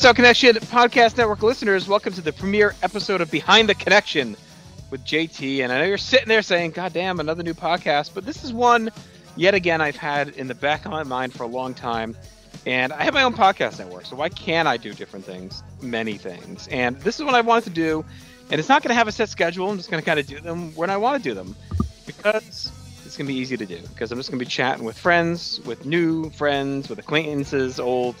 South Connection Podcast Network listeners, welcome to the premiere episode of Behind the Connection with JT. And I know you're sitting there saying, God damn, another new podcast. But this is one, yet again, I've had in the back of my mind for a long time. And I have my own podcast network. So why can't I do different things? Many things. And this is what I wanted to do. And it's not going to have a set schedule. I'm just going to kind of do them when I want to do them because it's going to be easy to do. Because I'm just going to be chatting with friends, with new friends, with acquaintances, old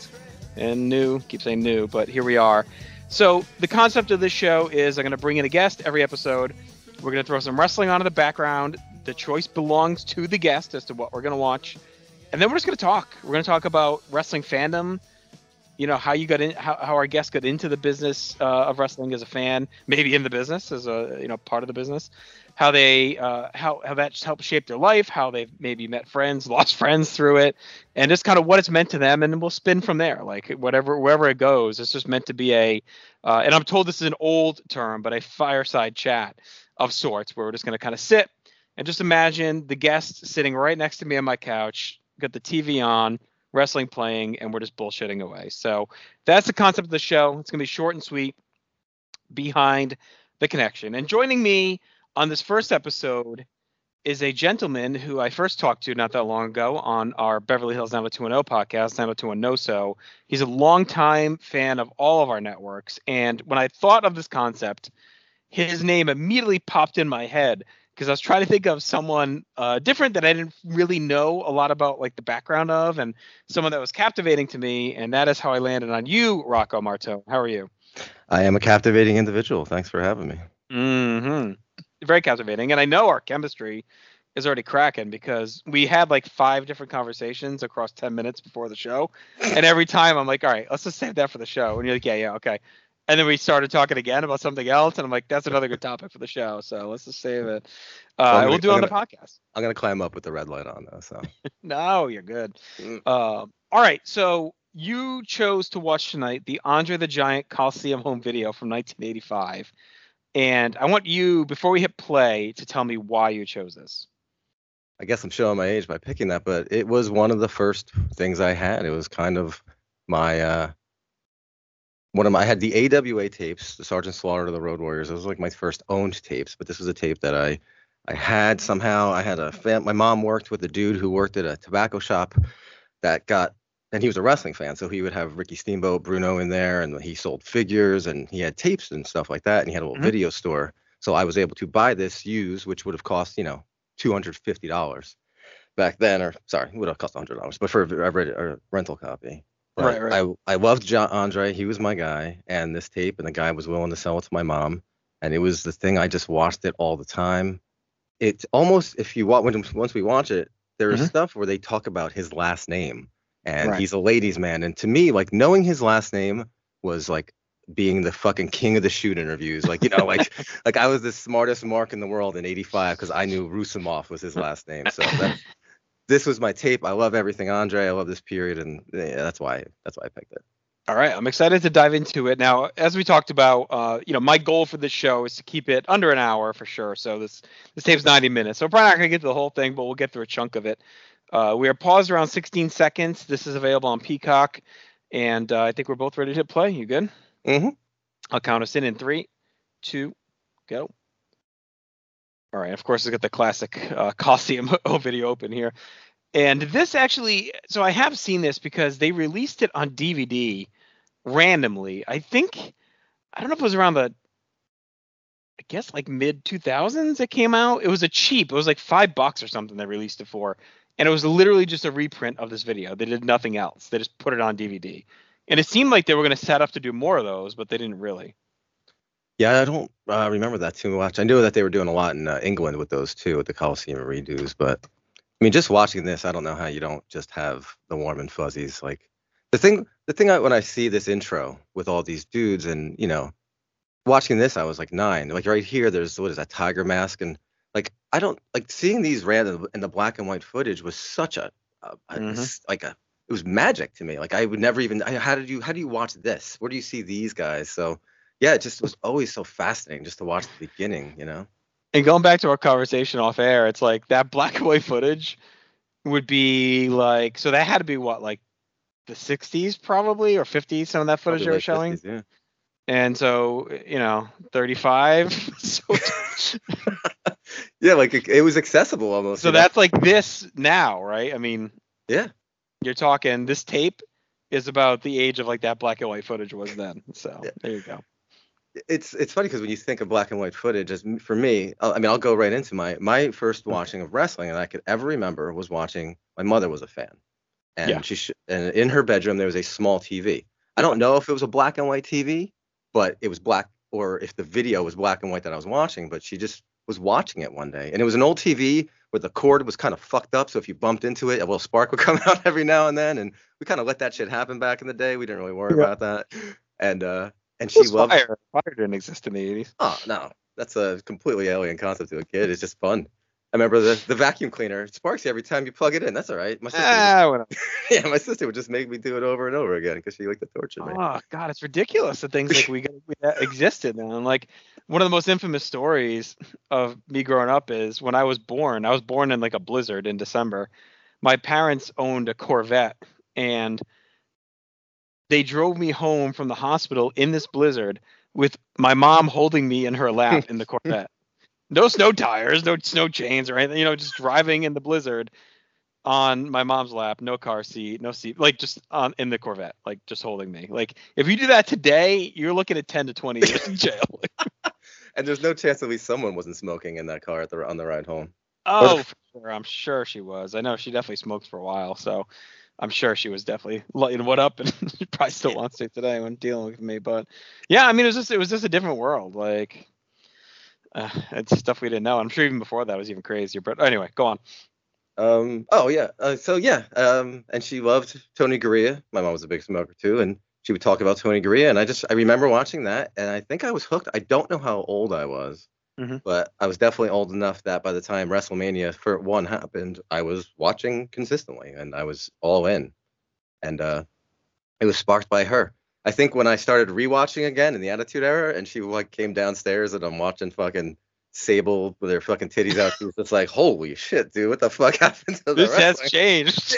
and new. Keep saying new, but here we are. So the concept of this show is I'm going to bring in a guest every episode. We're going to throw some wrestling on in the background. The choice belongs to the guest as to what we're going to watch, and then we're just going to talk. We're going to talk about wrestling fandom. You know how you got in, how, how our guest got into the business uh, of wrestling as a fan, maybe in the business as a you know part of the business, how they uh, how how that helped shape their life, how they've maybe met friends, lost friends through it, and just kind of what it's meant to them, and we'll spin from there. Like whatever wherever it goes, it's just meant to be a. Uh, and I'm told this is an old term, but a fireside chat of sorts, where we're just going to kind of sit and just imagine the guest sitting right next to me on my couch, got the TV on, wrestling playing, and we're just bullshitting away. So that's the concept of the show. It's going to be short and sweet. Behind the connection, and joining me on this first episode is a gentleman who I first talked to not that long ago on our Beverly Hills 90210 podcast, 90210 No So. He's a longtime fan of all of our networks. And when I thought of this concept, his name immediately popped in my head because I was trying to think of someone uh, different that I didn't really know a lot about, like the background of, and someone that was captivating to me. And that is how I landed on you, Rocco Martone. How are you? I am a captivating individual. Thanks for having me. Mm-hmm very captivating. And I know our chemistry is already cracking because we had like five different conversations across 10 minutes before the show. And every time I'm like, all right, let's just save that for the show. And you're like, yeah, yeah, okay. And then we started talking again about something else. And I'm like, that's another good topic for the show. So let's just save it. Uh, well, do it on gonna, the podcast. I'm going to climb up with the red light on though. So no, you're good. Mm. Uh, all right. So you chose to watch tonight the Andre the Giant Coliseum home video from 1985. And I want you, before we hit play, to tell me why you chose this. I guess I'm showing my age by picking that, but it was one of the first things I had. It was kind of my uh one of my I had the AWA tapes, the Sergeant Slaughter to the Road Warriors. It was like my first owned tapes, but this was a tape that I I had somehow. I had a fam- my mom worked with a dude who worked at a tobacco shop that got and he was a wrestling fan, so he would have Ricky Steamboat, Bruno in there, and he sold figures and he had tapes and stuff like that, and he had a little mm-hmm. video store. So I was able to buy this used, which would have cost you know two hundred fifty dollars back then, or sorry, would have cost hundred dollars, but for a, a, rental copy. But right, right. I I loved John Andre. He was my guy, and this tape, and the guy was willing to sell it to my mom, and it was the thing. I just watched it all the time. It almost, if you watch once we watch it, there's mm-hmm. stuff where they talk about his last name and right. he's a ladies' man. And to me, like knowing his last name was like being the fucking king of the shoot interviews. Like, you know, like like I was the smartest mark in the world in 85 because I knew Roussimoff was his last name. So that, this was my tape. I love everything Andre. I love this period, and yeah, that's why that's why I picked it. All right, I'm excited to dive into it now. As we talked about, uh, you know, my goal for this show is to keep it under an hour for sure. So this this tape's 90 minutes, so we're probably not gonna get to the whole thing, but we'll get through a chunk of it. Uh, we are paused around 16 seconds. This is available on Peacock, and uh, I think we're both ready to play. You good? Mm-hmm. I'll count us in in three, two, go. All right. Of course, I got the classic uh, Coliseum video open here, and this actually. So I have seen this because they released it on DVD randomly. I think I don't know if it was around the I guess like mid 2000s it came out. It was a cheap. It was like five bucks or something they released it for and it was literally just a reprint of this video. They did nothing else. They just put it on DVD, and it seemed like they were going to set up to do more of those, but they didn't really. Yeah, I don't uh, remember that too much. I knew that they were doing a lot in uh, England with those too, with the Coliseum redos. But I mean, just watching this, I don't know how you don't just have the warm and fuzzies. Like the thing, the thing I, when I see this intro with all these dudes, and you know, watching this, I was like nine. Like right here, there's what is that tiger mask, and I don't like seeing these random in the black and white footage was such a, a, a mm-hmm. like a it was magic to me. Like I would never even I, how did you how do you watch this? Where do you see these guys? So yeah, it just was always so fascinating just to watch the beginning, you know. And going back to our conversation off air, it's like that black and white footage would be like so that had to be what like the 60s probably or 50s. Some of that footage Probably they were showing, 50s, yeah. and so you know 35. so Yeah, like it, it was accessible almost. so you know? that's like this now, right? I mean, yeah. you're talking this tape is about the age of like that black and white footage was then. So Yeah. there you go. it's it's funny because when you think of black and white footage, as for me, I mean, I'll go right into my my first mm-hmm. watching of wrestling, and I could ever remember was watching. My mother was a fan, and Yeah. she sh- and in her bedroom there was a small TV. I don't know if it was a black and white TV, but it was black, or if the video was black and white that I was watching. But she just was watching it one day, and it was an old TV where the cord was kind of fucked up. So if you bumped into it, a little spark would come out every now and then, and we kind of let that shit happen back in the day. We didn't really worry Yeah. about that, and uh, and she loved. fire? Fire didn't exist in the 80s. Oh no, that's a completely alien concept to a kid. It's just fun. I remember the, the vacuum cleaner it sparks every time you plug it in. That's all right. My sister, would Ah, just, yeah, my sister would just make me do it over and over again because she liked to torture me. Oh God, it's ridiculous the things like we, we that existed. And I'm like one of the most infamous stories of me growing up is when I was born. I was born in like a blizzard in December. My parents owned a Corvette, and they drove me home from the hospital in this blizzard with my mom holding me in her lap in the Corvette. No snow tires, no snow chains or anything. You know, just driving in the blizzard on my mom's lap, no car seat, no seat, like just on in the Corvette, like just holding me. Like if you do that today, you're looking at 10 to 20 years in jail. And there's no chance at least someone wasn't smoking in that car at the on the ride home. oh, for sure. I'm sure she was. I know she definitely smoked for a while, so I'm sure she was definitely lighting what up, and she probably still wants to today when dealing with me. But yeah, I mean, it was just it was just a different world. Like uh, it's stuff we didn't know. I'm sure even before that was even crazier. But anyway, go on. Um. Oh yeah. Uh, so yeah. Um. And she loved Tony Garea. My mom was a big smoker too, and she would talk about Tony Garea. And I just I remember watching that, and I think I was hooked. I don't know how old I was, Mhm. but I was definitely old enough that by the time WrestleMania for one happened, I was watching consistently, and I was all in. And uh, it was sparked by her. I think when I started rewatching again in the Attitude Era, and she like came downstairs, and I'm watching fucking. Sable with her fucking titties out. She was just like, "Holy shit, dude! What the fuck happened to the This has wrestling?" changed.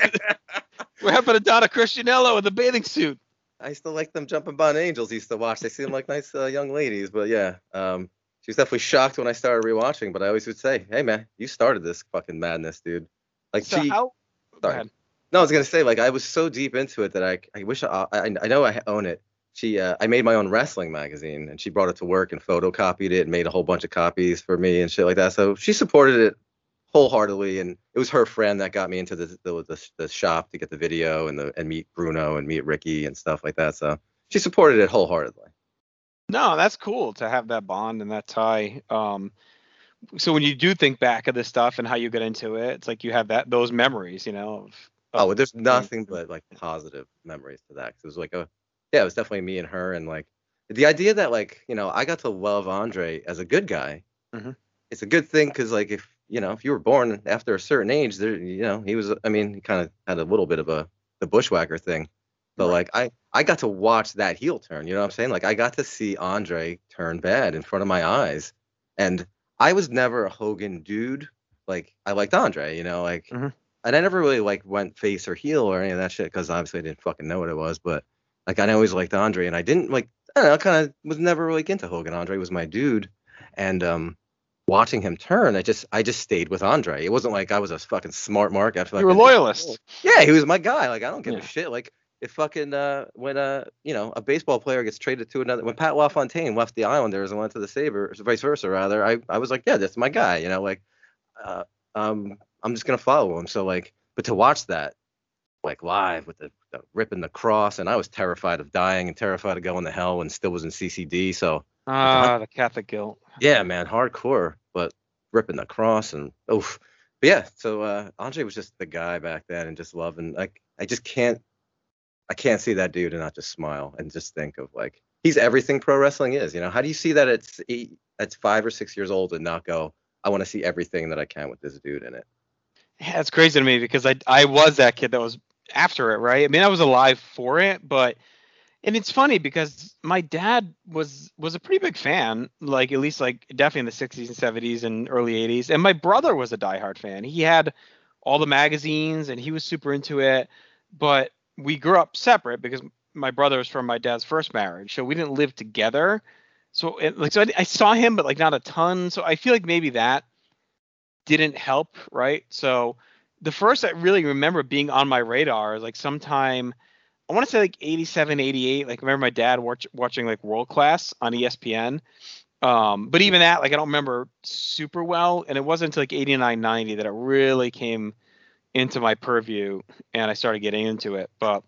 what happened to Donna Christanello in the bathing suit? I used to like them Jumping Bomb Angels. Used to watch. They seem like nice uh, young ladies. But yeah, um, she was definitely shocked when I started rewatching. But I always would say, "Hey man, you started this fucking madness, dude." Like So she. how? Sorry. No, I was gonna say like I was so deep into it that I I wish I I, I know I own it. She uh, I made my own wrestling magazine and she brought it to work and photocopied it and made a whole bunch of copies for me and shit like that. So she supported it wholeheartedly and it was her friend that got me into the the, the, the shop to get the video and the and meet Bruno and meet Ricky and stuff like that. So she supported it wholeheartedly. No, that's cool to have that bond and that tie. Um, so when you do think back of this stuff and how you get into it, it's like you have that those memories, you know. Of, of Oh, there's nothing but like positive memories to that. 'cause it was like a, yeah, it was definitely me and her, and like the idea that like you know I got to love Andre as a good guy. Mhm. It's a good thing because like if you know if you were born after a certain age, there you know he was. I mean, he kind of had a little bit of a the bushwhacker thing, but Right. like I I got to watch that heel turn. You know what I'm saying? Like I got to see Andre turn bad in front of my eyes, and I was never a Hogan dude. Like I liked Andre, you know, like Mhm. and I never really like went face or heel or any of that shit because obviously I didn't fucking know what it was. But like I always liked Andre, and I didn't like I don't know, kind of was never really into Hogan. Andre was my dude, and um, watching him turn, I just I just stayed with Andre. It wasn't like I was a fucking smart mark. After you were a loyalist. Yeah, he was my guy. Like I don't give Yeah. a shit. Like if fucking uh when uh you know a baseball player gets traded to another when Pat LaFontaine left the Islanders and went to the Sabres, vice versa rather, I I was like yeah that's my guy. You know like uh um I'm just gonna follow him. So like but to watch that like live with the, the ripping the cross and I was terrified of dying and terrified of going to hell and still was in CCD. So Ah, the Catholic guilt. yeah, man, hardcore, but ripping the cross and oof. But yeah, so uh Andre was just the guy back then and just loving like I just can't I can't see that dude and not just smile and just think of like he's everything pro wrestling is, you know. How do you see that it's eight at five or six years old and not go, I want to see everything that I can with this dude in it. Yeah, it's crazy to me because I I was that kid that was after it, right? I mean, I was alive for it, but and it's funny because my dad was was a pretty big fan, like at least like definitely in the 60s and 70s and early 80s, and my brother was a diehard fan. He had all the magazines and he was super into it, but we grew up separate because my brother was from my dad's first marriage, so we didn't live together. So it, like so I, I saw him, but like not a ton. So I feel like maybe that didn't help, right? So the first I really remember being on my radar is like sometime I want to say like 87, 88. Like remember my dad watch, watching like World Class on ESPN. Um, but even that, like I don't remember super well, and it wasn't until like 89, 90 that it really came into my purview and I started getting into it. But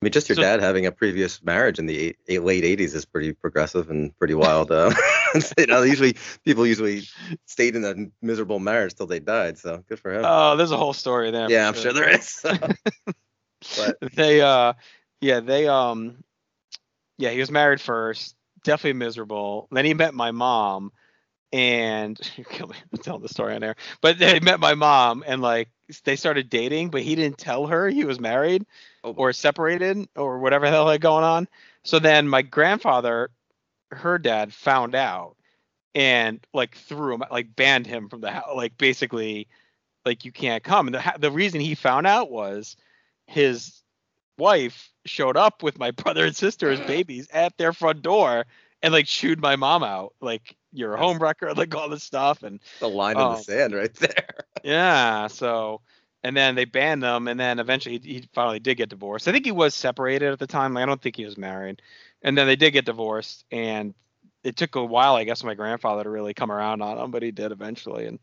I mean, just your So- dad having a previous marriage in the eight, late '80s is pretty progressive and pretty wild. Uh, you know, usually people usually stayed in a miserable marriage till they died. So good for him. oh, there's a whole story there. yeah, I'm sure there is. but they uh yeah they um yeah he was married first definitely miserable then he met my mom and you kill me for telling the story on there but they met my mom and like they started dating but he didn't tell her he was married Oh. or separated or whatever the hell had going on so then my grandfather her dad found out and like threw him like banned him from the house like basically like you can't come and the, the reason he found out was his wife showed up with my brother and sister as babies at their front door and like chewed my mom out like you're a home wrecker like all this stuff and the line in Oh. the sand right there. yeah so and then they banned them and then eventually he, he finally did get divorced i think he was separated at the time like i don't think he was married and then they did get divorced and it took a while i guess for my grandfather to really come around on him but he did eventually and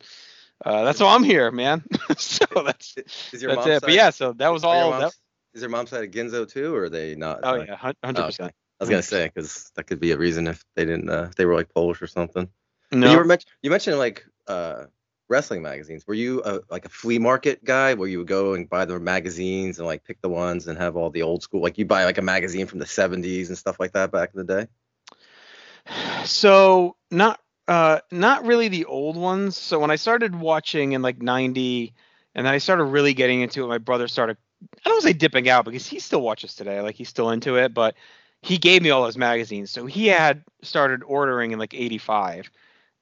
uh, that's why i'm here man so that's Is your that's mom's it but yeah so that was all that, Is your mom's side of Ginzo too, or are they not? oh uh, yeah hun- 100% oh, okay. I was gonna say because that could be a reason if they didn't, uh, if they were like Polish or something. No You were you mentioned like uh, wrestling magazines. Were you a, like a flea market guy where you would go and buy the magazines and like pick the ones and have all the old school like you buy like a magazine from the 70s and stuff like that back in the day? so not uh not really the old ones so when i started watching in like 90 and then i started really getting into it my brother started i don't want to say dipping out because he still watches today like he's still into it but he gave me all his magazines so he had started ordering in like 85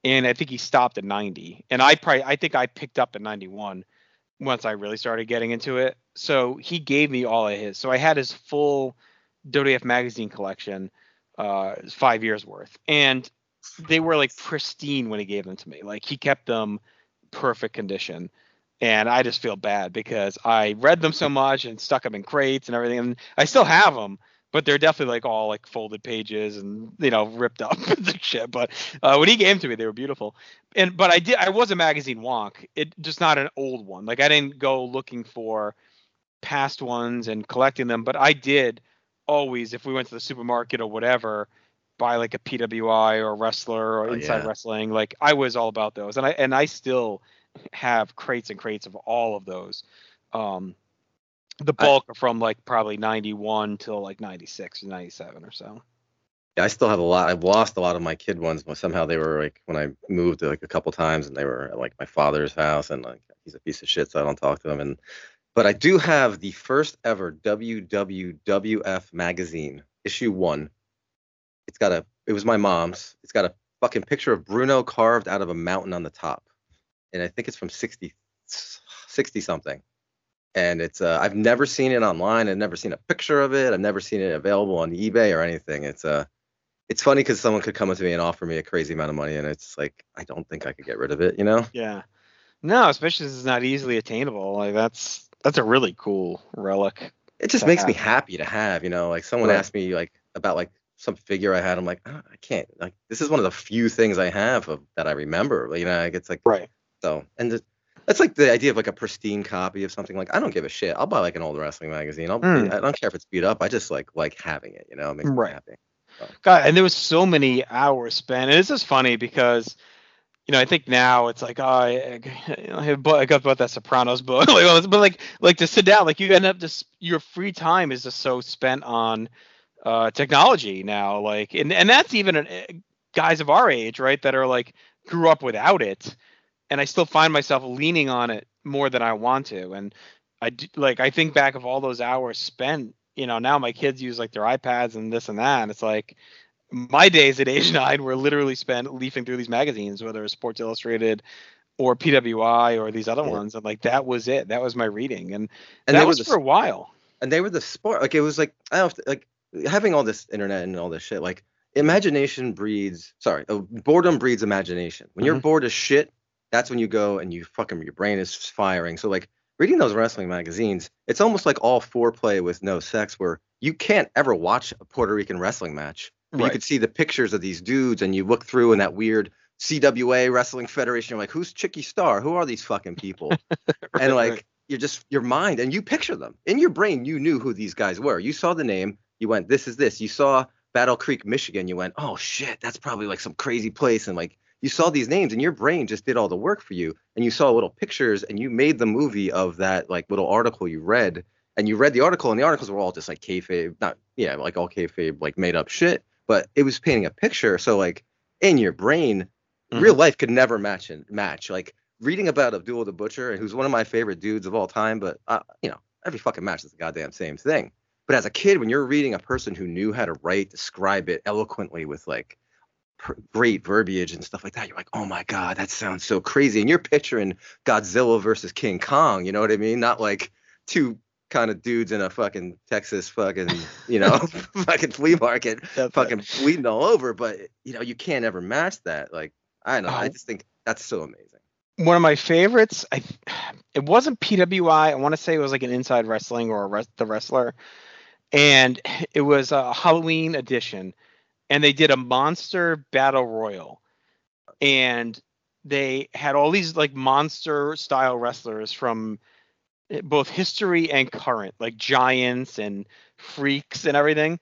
and i think he stopped at 90 and i probably i think i picked up at 91 once i really started getting into it so he gave me all of his so i had his full wwf magazine collection uh five years worth and they were like pristine when he gave them to me. Like he kept them perfect condition. And I just feel bad because I read them so much and stuck them in crates and everything. And I still have them, but they're definitely like all like folded pages and you know ripped up and shit. But uh, when he gave them to me, they were beautiful. And but I did I was a magazine wonk. It just not an old one. Like I didn't go looking for past ones and collecting them, but I did always if we went to the supermarket or whatever buy like a PWI or a wrestler or Oh, inside yeah. wrestling. Like I was all about those, and I and I still have crates and crates of all of those. Um, the I- bulk are from like probably 91 till like 96 or 97 or so. Yeah, I still have a lot. I've lost a lot of my kid ones, but somehow they were like when I moved like a couple times and they were at like my father's house and like he's a piece of shit, so I don't talk to him. And but I do have the first ever WWWF magazine, issue one. It's got a it was my mom's. It's got a fucking picture of Bruno carved out of a mountain on the top. And I think it's from 60 60 something. And it's uh I've never seen it online. I've never seen a picture of it. I've never seen it available on eBay or anything. It's uh it's funny because someone could come up to me and offer me a crazy amount of money, and it's like I don't think I could get rid of it. You know? Yeah. No, especially since it's not easily attainable. Like that's that's a really cool relic. It just makes me happy to have. You know, like someone Right. asked me like about like some figure I had. I'm like, "Ah, I can't. Like this is one of the few things I have of that I remember. You know, like it's like Right. so, and the, that's like the idea of like a pristine copy of something. Like I don't give a shit. I'll buy like an old wrestling magazine. I'll, Mm. I don't care if it's beat up. I just like like having it. You know, it makes Right. me happy. God, and there was so many hours spent. And it's just funny because, you know, I think now it's like, oh, I, I, I got bought that Sopranos book, like, but like, like to sit down, like you end up just your free time is just so spent on uh, technology now, like, and and that's even uh, guys of our age, right, that are like grew up without it, and I still find myself leaning on it more than I want to, and I do, like I think back of all those hours spent you know, now my kids use like their iPads and this and that. And it's like my days at age nine were literally spent leafing through these magazines, whether it's Sports Illustrated or PWI or these other Yeah. ones. And like that was it. That was my reading. And, And that was a for a while. and they were the sport. Like it was like I don't like having all this internet and all this shit. Like imagination breeds. Sorry, uh, boredom breeds imagination. When you're Mhm. bored as shit, that's when you go and you fucking your brain is firing. So like reading those wrestling magazines, it's almost like all foreplay with no sex, where you can't ever watch a Puerto Rican wrestling match. But you Right. could see the pictures of these dudes, and you look through in that weird CWA Wrestling Federation. You're like, who's Chicky Starr? Who are these fucking people? and Right, like you're just your mind and you picture them in your brain you knew who these guys were you saw the name you went this is this you saw battle creek michigan you went oh shit that's probably like some crazy place and like you saw these names and your brain just did all the work for you and you saw little pictures and you made the movie of that like little article you read and you read the article and the articles were all just like kayfabe not yeah like all kayfabe like made up shit but it was painting a picture so like in your brain Mhm. real life could never match and match like reading about Abdullah the Butcher, and who's one of my favorite dudes of all time, but uh, you know, every fucking match is the goddamn same thing. But as a kid, when you're reading a person who knew how to write, describe it eloquently with like great verbiage and stuff like that, you're like, oh my god, that sounds so crazy. And you're picturing Godzilla versus King Kong, you know what I mean? Not like two kind of dudes in a fucking Texas fucking, you know, fucking flea market, fucking bleeding all over. But you know, you can't ever match that. Like, I don't know. I Oh. just think that's so amazing. one of my favorites. I it wasn't PWI. I want to say it was like an Inside Wrestling or a res- the Wrestler, and it was a Halloween edition, and they did a monster battle royal, and they had all these like monster style wrestlers from eh, both history and current, like giants and freaks and everything,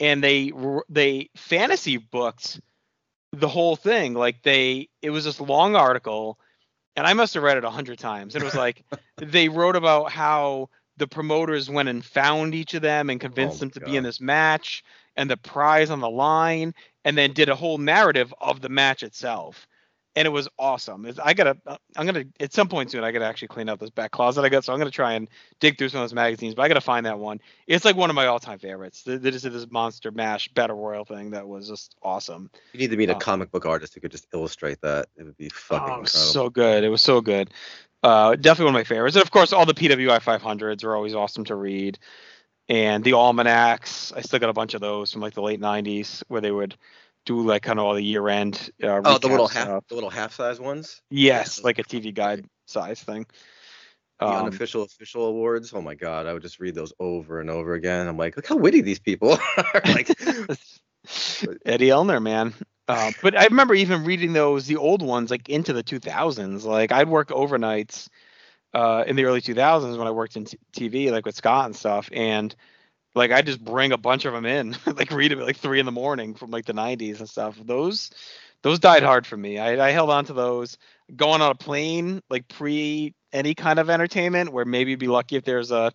and they they fantasy booked the whole thing. Like they, it was this long article and I must have read it a hundred times. And it was like they wrote about how the promoters went and found each of them and convinced Oh them to be in this match and the prize on the line, and then did a whole narrative of the match itself. And it was awesome. I gotta, uh, I'm gonna at some point soon. I gotta actually clean out this back closet I got, so I'm gonna try and dig through some of those magazines. But I gotta find that one. It's like one of my all-time favorites. They, just did this monster mash battle royal thing that was just awesome. You need to meet a Oh. comic book artist who could just illustrate that. It would be fucking oh, incredible. so good. It was so good. Uh, definitely one of my favorites. And of course, all the PWI 500s are always awesome to read. And the almanacs, I still got a bunch of those from like the late 90s where they would do like kind of all the year end. Uh, oh, the little half, stuff. the little half size ones. Yes, Yeah. like a TV guide size thing. The Um, unofficial official awards. Oh my god, I would just read those over and over again. I'm like, look how witty these people are. like, Eddie Ellner, man. Uh, but I remember even reading those, the old ones, like into the 2000s. Like I'd work overnights uh, in the early 2000s when I worked in t- TV, like with Scott and stuff, and like I just bring a bunch of them in, like read them at like three in the morning from like the 90s and stuff. Those those died hard for me. I, I held on to those. Going on a plane, like pre any kind of entertainment, where maybe be lucky if there's a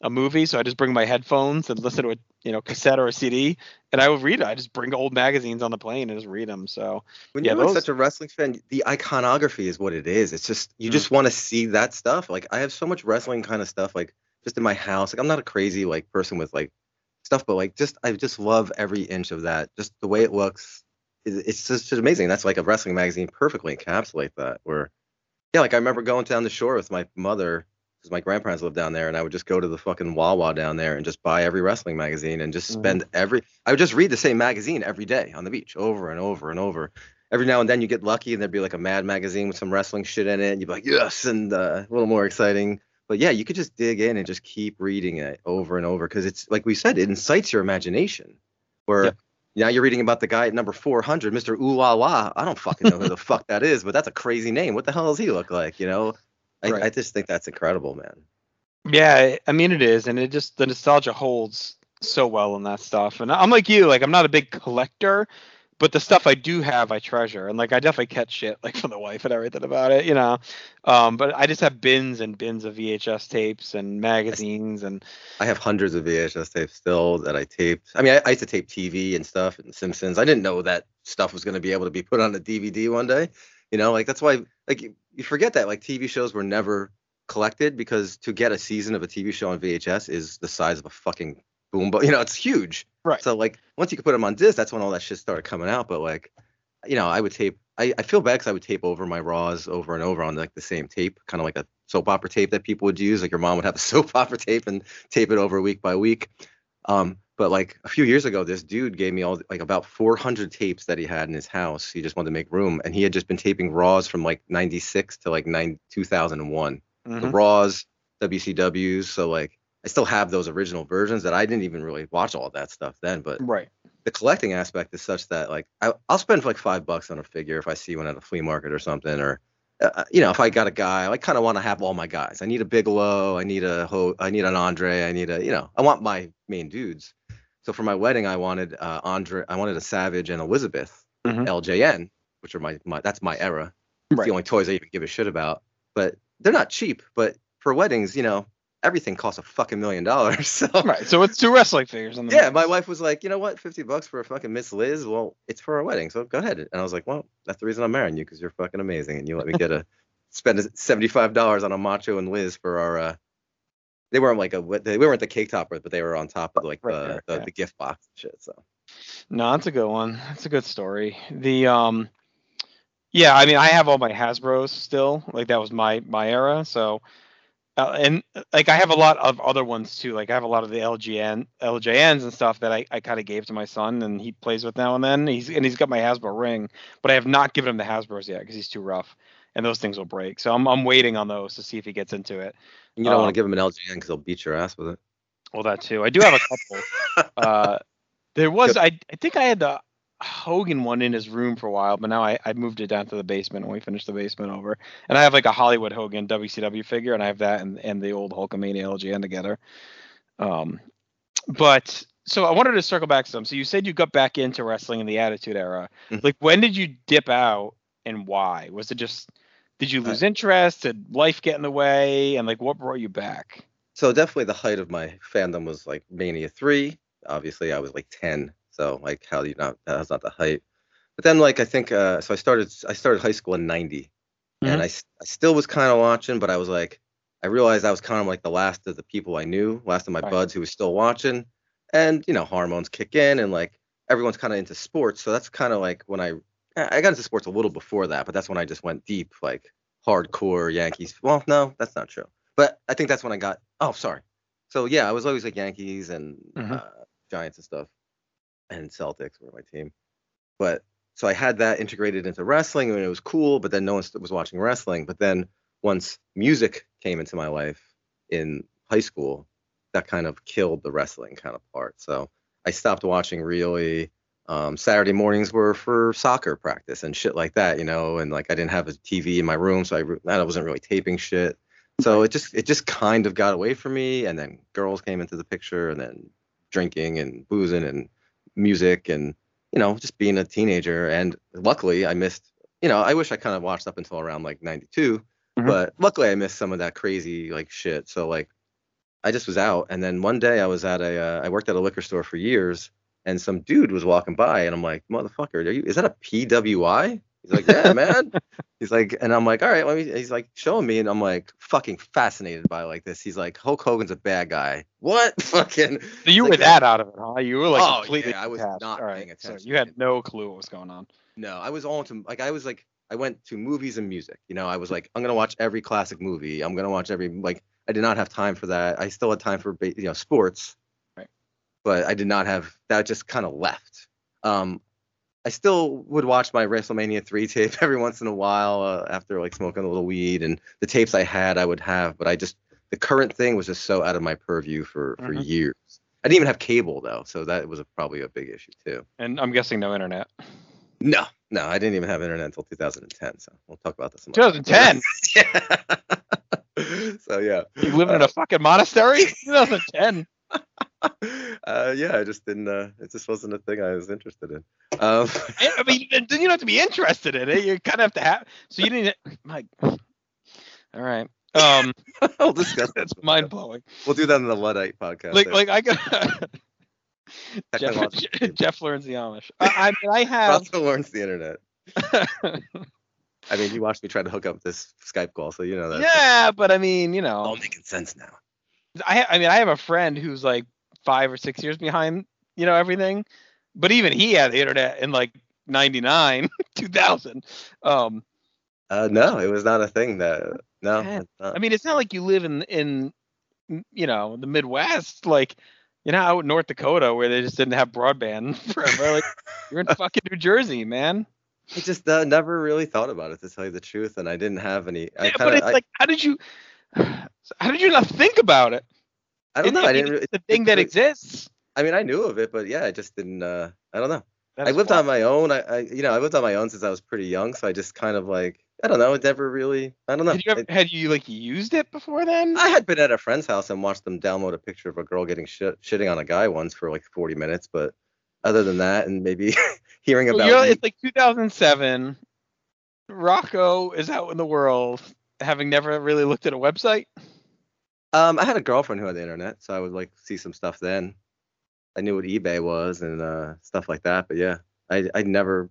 a movie, so I just bring my headphones and listen to a you know cassette or a CD, and I would read it. I just bring old magazines on the plane and just read them. So when Yeah, you're those- such a wrestling fan, the iconography is what it is. It's just you Mm. just want to see that stuff. Like I have so much wrestling kind of stuff, like just in my house. Like I'm not a crazy like person with like stuff, but like just I just love every inch of that. Just the way it looks, it's just, just amazing. That's like a wrestling magazine perfectly encapsulate that. Where yeah, like I remember going down the shore with my mother because my grandparents lived down there, and I would just go to the fucking Wawa down there and just buy every wrestling magazine and just Mhm. spend every. I would just read the same magazine every day on the beach, over and over and over. Every now and then you get lucky, and there'd be like a Mad magazine with some wrestling shit in it, and you'd be like, yes, and uh, a little more exciting. But yeah, you could just dig in and just keep reading it over and over because it's like we said, it incites your imagination. Where Yep. now you're reading about the guy at number 400, Mr. Ooh La La. I don't fucking know who the fuck that is, but that's a crazy name. What the hell does he look like? You know, I, Right. I just think that's incredible, man. yeah, I mean it is, and it just the nostalgia holds so well in that stuff. And I'm like you, like I'm not a big collector, but the stuff I do have, I treasure, and like I definitely catch shit like from the wife and everything about it, you know. Um, but I just have bins and bins of VHS tapes and magazines and I have hundreds of VHS tapes still that I taped. I mean, I, I used to tape TV and stuff and Simpsons. I didn't know that stuff was going to be able to be put on a DVD one day. You know, like that's why like you, forget that like TV shows were never collected because to get a season of a TV show on VHS is the size of a fucking boom. But you know, it's huge. Right. So like once you could put them on disc, that's when all that shit started coming out. But like, you know, I would tape. I, I feel bad because I would tape over my raws over and over on like the same tape, kind of like a soap opera tape that people would use. Like your mom would have a soap opera tape and tape it over week by week. Um, but like a few years ago, this dude gave me all like about 400 tapes that he had in his house. He just wanted to make room, and he had just been taping Raws from like '96 to like 9, 2001. Mhm. The Raws, WCWs. So like I still have those original versions that I didn't even really watch all that stuff then. But Right. the collecting aspect is such that like I, I'll spend like five bucks on a figure if I see one at a flea market or something, or uh, you know if I got a guy, I kind of want to have all my guys. I need a Bigelow, I need a Ho, I need an Andre, I need a you know I want my main dudes. So for my wedding, I wanted uh, Andre, I wanted a Savage and Elizabeth Mhm. LJN, which are my, my that's my era. It's Right. the only toys I even give a shit about. But they're not cheap. But for weddings, you know, everything costs a fucking million dollars. So Right. So it's two wrestling figures in the yeah, my wife was like, you know what, fifty bucks for a fucking Miss Liz? Well, it's for our wedding, so go ahead. And I was like, well, that's the reason I'm marrying you because you're fucking amazing, and you let me get a spend seventy five dollars on a Macho and Liz for our. uh They weren't like a they weren't the cake toppers, but they were on top of like the right, the, the gift box and shit. So No, that's a good one. That's a good story. The um yeah, I mean I have all my Hasbro's still. Like that was my my era. So uh, and like I have a lot of other ones too. Like I have a lot of the LGN LJNs and stuff that I, I kind of gave to my son and he plays with now and then. He's and he's got my Hasbro ring, but I have not given him the Hasbro's yet because he's too rough and those things will break. So I'm I'm waiting on those to see if he gets into it. You don't want Um, to give him an LJN because he'll beat your ass with it. Well, that too. I do have a couple. uh, there was I I think I had the Hogan one in his room for a while, but now I, I moved it down to the basement when we finished the basement over. And I have like a Hollywood Hogan WCW figure, and I have that and, and the old Hulkamania LJN together. Um, but so I wanted to circle back some. So you said you got back into wrestling in the Attitude Era. Mhm. Like when did you dip out and why? Was it just did you lose interest? Did life get in the way? And like what brought you back? So definitely the height of my fandom was like Mania three. Obviously, I was like ten, so like how do you not? That's not the height. But then like I think uh, so I started I started high school in '90, and I I still was kind of watching, but I was like I realized I was kind of like the last of the people I knew, last of my Right. buds who was still watching, and you know hormones kick in, and like everyone's kind of into sports, so that's kind of like when I I got into sports a little before that, but that's when I just went deep, like hardcore Yankees. Well, no, that's not true. But I think that's when I got. Oh, sorry. So yeah, I was always like Yankees and Mhm. uh, Giants and stuff, and Celtics were my team. But so I had that integrated into wrestling, and it was cool. But then no one was watching wrestling. But then once music came into my life in high school, that kind of killed the wrestling kind of part. So I stopped watching really. Um, Saturday mornings were for soccer practice and shit like that, you know. And like I didn't have a TV in my room, so I, re- I wasn't really taping shit. So it just it just kind of got away from me, and then girls came into the picture, and then drinking and boozing and music and you know just being a teenager. And luckily, I missed. You know, I wish I kind of watched up until around like '92, Mhm. but luckily I missed some of that crazy like shit. So like I just was out, and then one day I was at a uh, I worked at a liquor store for years, and some dude was walking by, and I'm like, motherfucker, are you? Is that a PWI? He's like, yeah, man. He's like, and I'm like, all right, let me. He's like showing me, and I'm like, fucking fascinated by like this. He's like, Hulk Hogan's a bad guy. What? Fucking. So you Like were that- out of it, huh? You were like Oh, completely yeah, I was not All paying So attention. you had no clue what was going on. No, I was all into like I was like I went to movies and music. You know, I was like, I'm gonna watch every classic movie. I'm gonna watch every like. I did not have time for that. I still had time for you know sports. But I did not have that. Just kind of left. Um, I still would watch my WrestleMania three tape every once in a while uh, after like smoking a little weed, and the tapes I had I would have, but I just the current thing was just so out of my purview for for Mhm. years. I didn't even have cable though, so that was a, probably a big issue too. And I'm guessing no internet. No, no, I didn't even have internet until 2010. So we'll talk about this. another 2010. yeah. so yeah. You living in a fucking monastery? 2010. Uh, yeah, I just didn't. Uh, it just wasn't a thing I was interested in. Um, I mean, then you don't have to be interested in it. You kind of have to have. So you didn't. Like, all right. Um, we'll discuss. that's that. mind blowing. We'll do that in the Luddite podcast. Like, like I got. Jeff, Jeff learns the Amish. I, I mean, I have. Also learns the internet. I mean, you watched me try to hook up this Skype call, so you know that. yeah, but I mean, you know. All making sense now. I ha- I mean I have a friend who's like five or six years behind you know everything, but even he had the internet in like '99, 2000. Um, Uh, no, it was not a thing that No, Man, it's not. I mean, it's not like you live in in you know the Midwest, like you know out in North Dakota where they just didn't have broadband forever. Like you're in fucking New Jersey, man. I just uh, never really thought about it to tell you the truth, and I didn't have any. I Yeah, kinda, but it's I, like, how did you? How did you not think about it? I don't know. It- I it- didn't. it's Really, the thing that exists. I mean, I knew of it, but yeah, I just didn't. uh I don't know. I lived wild. on my own. I, I, you know, I lived on my own since I was pretty young, so I just kind of like, I don't know. It never really. I don't know. Had you ever, had you like used it before then? I had been at a friend's house and watched them download a picture of a girl getting shit, shitting on a guy once for like 40 minutes, but other than that, and maybe hearing Well, about. you're- it's like 2007. Rocco is out in the world, having never really looked at a website. Um, I had a girlfriend who had the internet, so I would like see some stuff then. I knew what eBay was and uh, stuff like that, but yeah, I I never.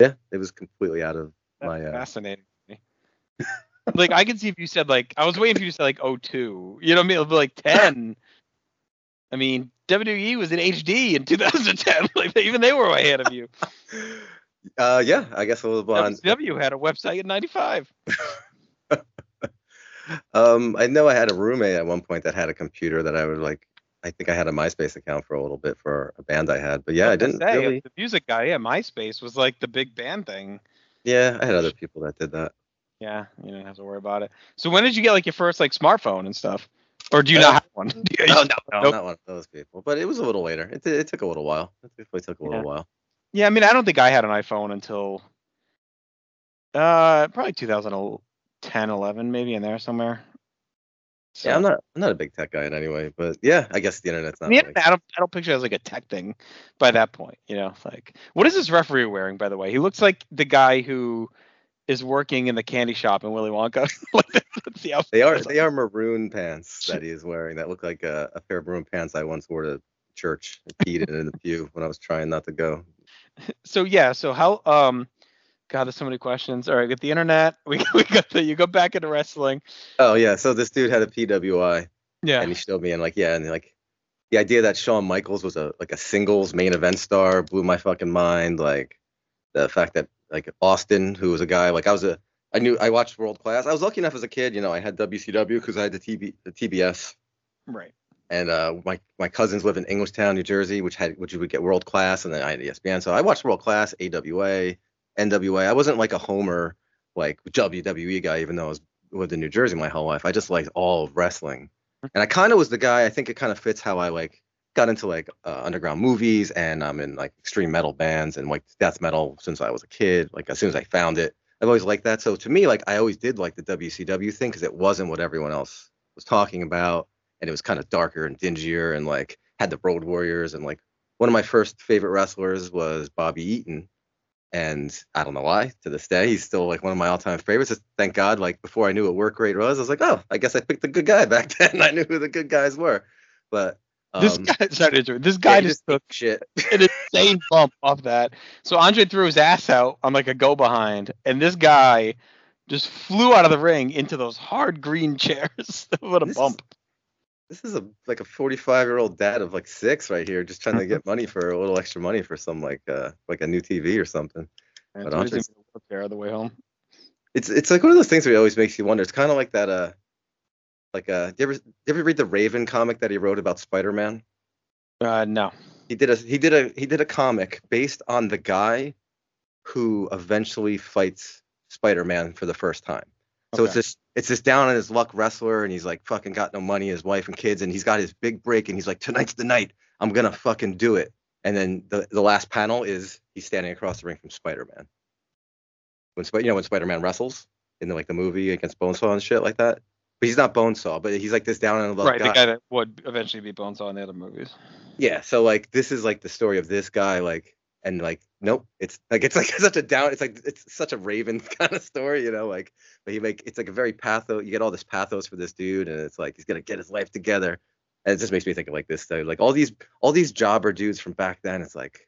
Yeah, it was completely out of That's my. Uh, fascinating. me. like I can see if you said like I was waiting for you to say like 02. You know what I mean? It'll be like 10. I mean, WWE was in HD in 2010. Like even they were way ahead of you. uh, yeah, I guess a little behind. WCW had a website in 95. Um, I know I had a roommate at one point that had a computer that I would like. I think I had a MySpace account for a little bit for a band I had, but yeah, I gonna didn't say, really. The music guy, yeah, MySpace was like the big band thing. Yeah, I had other people that did that. Yeah, you don't have to worry about it. So when did you get like your first like smartphone and stuff? Or do you Uh, not have one? You- No, no, no, Nope. not one of those people. But it was a little later. It, it took a little while. It definitely took a little Yeah. while. Yeah, I mean, I don't think I had an iPhone until uh probably 2010, 11, maybe in there somewhere. So, Yeah, I'm not. I'm not a big tech guy in any way, but yeah, I guess the internet's not. Yeah, like- I don't, I don't picture it as like a tech thing by that point. You know, like what is this referee wearing? By the way, he looks like the guy who is working in the candy shop in Willy Wonka. like the. They are they are maroon pants that he is wearing that look like a, a pair of maroon pants I once wore to church peed in the pew when I was trying not to go. so yeah so how um god there's so many questions all right get the internet we, we got the you go back into wrestling Oh yeah, so this dude had a PWI yeah and he showed me and like yeah and like the idea that Shawn Michaels was a like a singles main event star blew my fucking mind. Like the fact that like Austin, who was a guy like I was a I knew I watched World Class. I was lucky enough as a kid, you know, I had WCW because I had the TV the TBS right and uh, my my cousins live in Englishtown, New Jersey, which had which you would get World Class, and then I had ESPN. So I watched World Class, AWA, NWA. I wasn't like a homer like WWE guy, even though I was lived in New Jersey my whole life. I just liked all of wrestling, and I kind of was the guy. I think it kind of fits how I like got into like uh, underground movies, and I'm in like extreme metal bands and like death metal since I was a kid. Like as soon as I found it, I've always liked that. So to me, like I always did like the WCW thing because it wasn't what everyone else was talking about and it was kind of darker and dingier and like had the road warriors and like one of my first favorite wrestlers was bobby eaton and i don't know why to this day he's still like one of my all-time favorites. Just thank god like before i knew what work rate was i was like oh i guess i picked a good guy back then. I knew who the good guys were. But um, this guy sorry this guy he just ate took shit. an insane bump off that. So andre threw his ass out on like a go behind and this guy just flew out of the ring into those hard green chairs. What a This is- bump this is a like a 45 year old dad of like six right here just trying to get money for a little extra money for some like uh like a new tv or something And But so he's Andre's- in a wheelchair on the way home it's it's like one of those things where it always makes you wonder. It's kind of like that uh like uh do you ever do you ever read the Raven comic that he wrote about Spider-Man? uh no He did a he did a he did a comic based on the guy who eventually fights Spider-Man for the first time. So it's this it's this down on his luck wrestler and he's like fucking got no money, his wife and kids, and he's got his big break and he's like, Tonight's the night. I'm gonna fucking do it. And then the, the last panel is he's standing across the ring from Spider-Man. When Sp- you know when Spider-Man wrestles in the, like the movie against Bonesaw and shit like that. But he's not Bonesaw, but he's like this down on the luck right guy. the guy that would eventually be bonesaw in the other movies Yeah, so like this is like the story of this guy, like and like nope, it's like it's like such a down, it's like it's such a Raven kind of story, you know, like but he make it's like a very pathos. You get all this pathos for this dude, and it's like he's gonna get his life together, and it just makes me think of like this stuff, like all these all these jobber dudes from back then. It's like,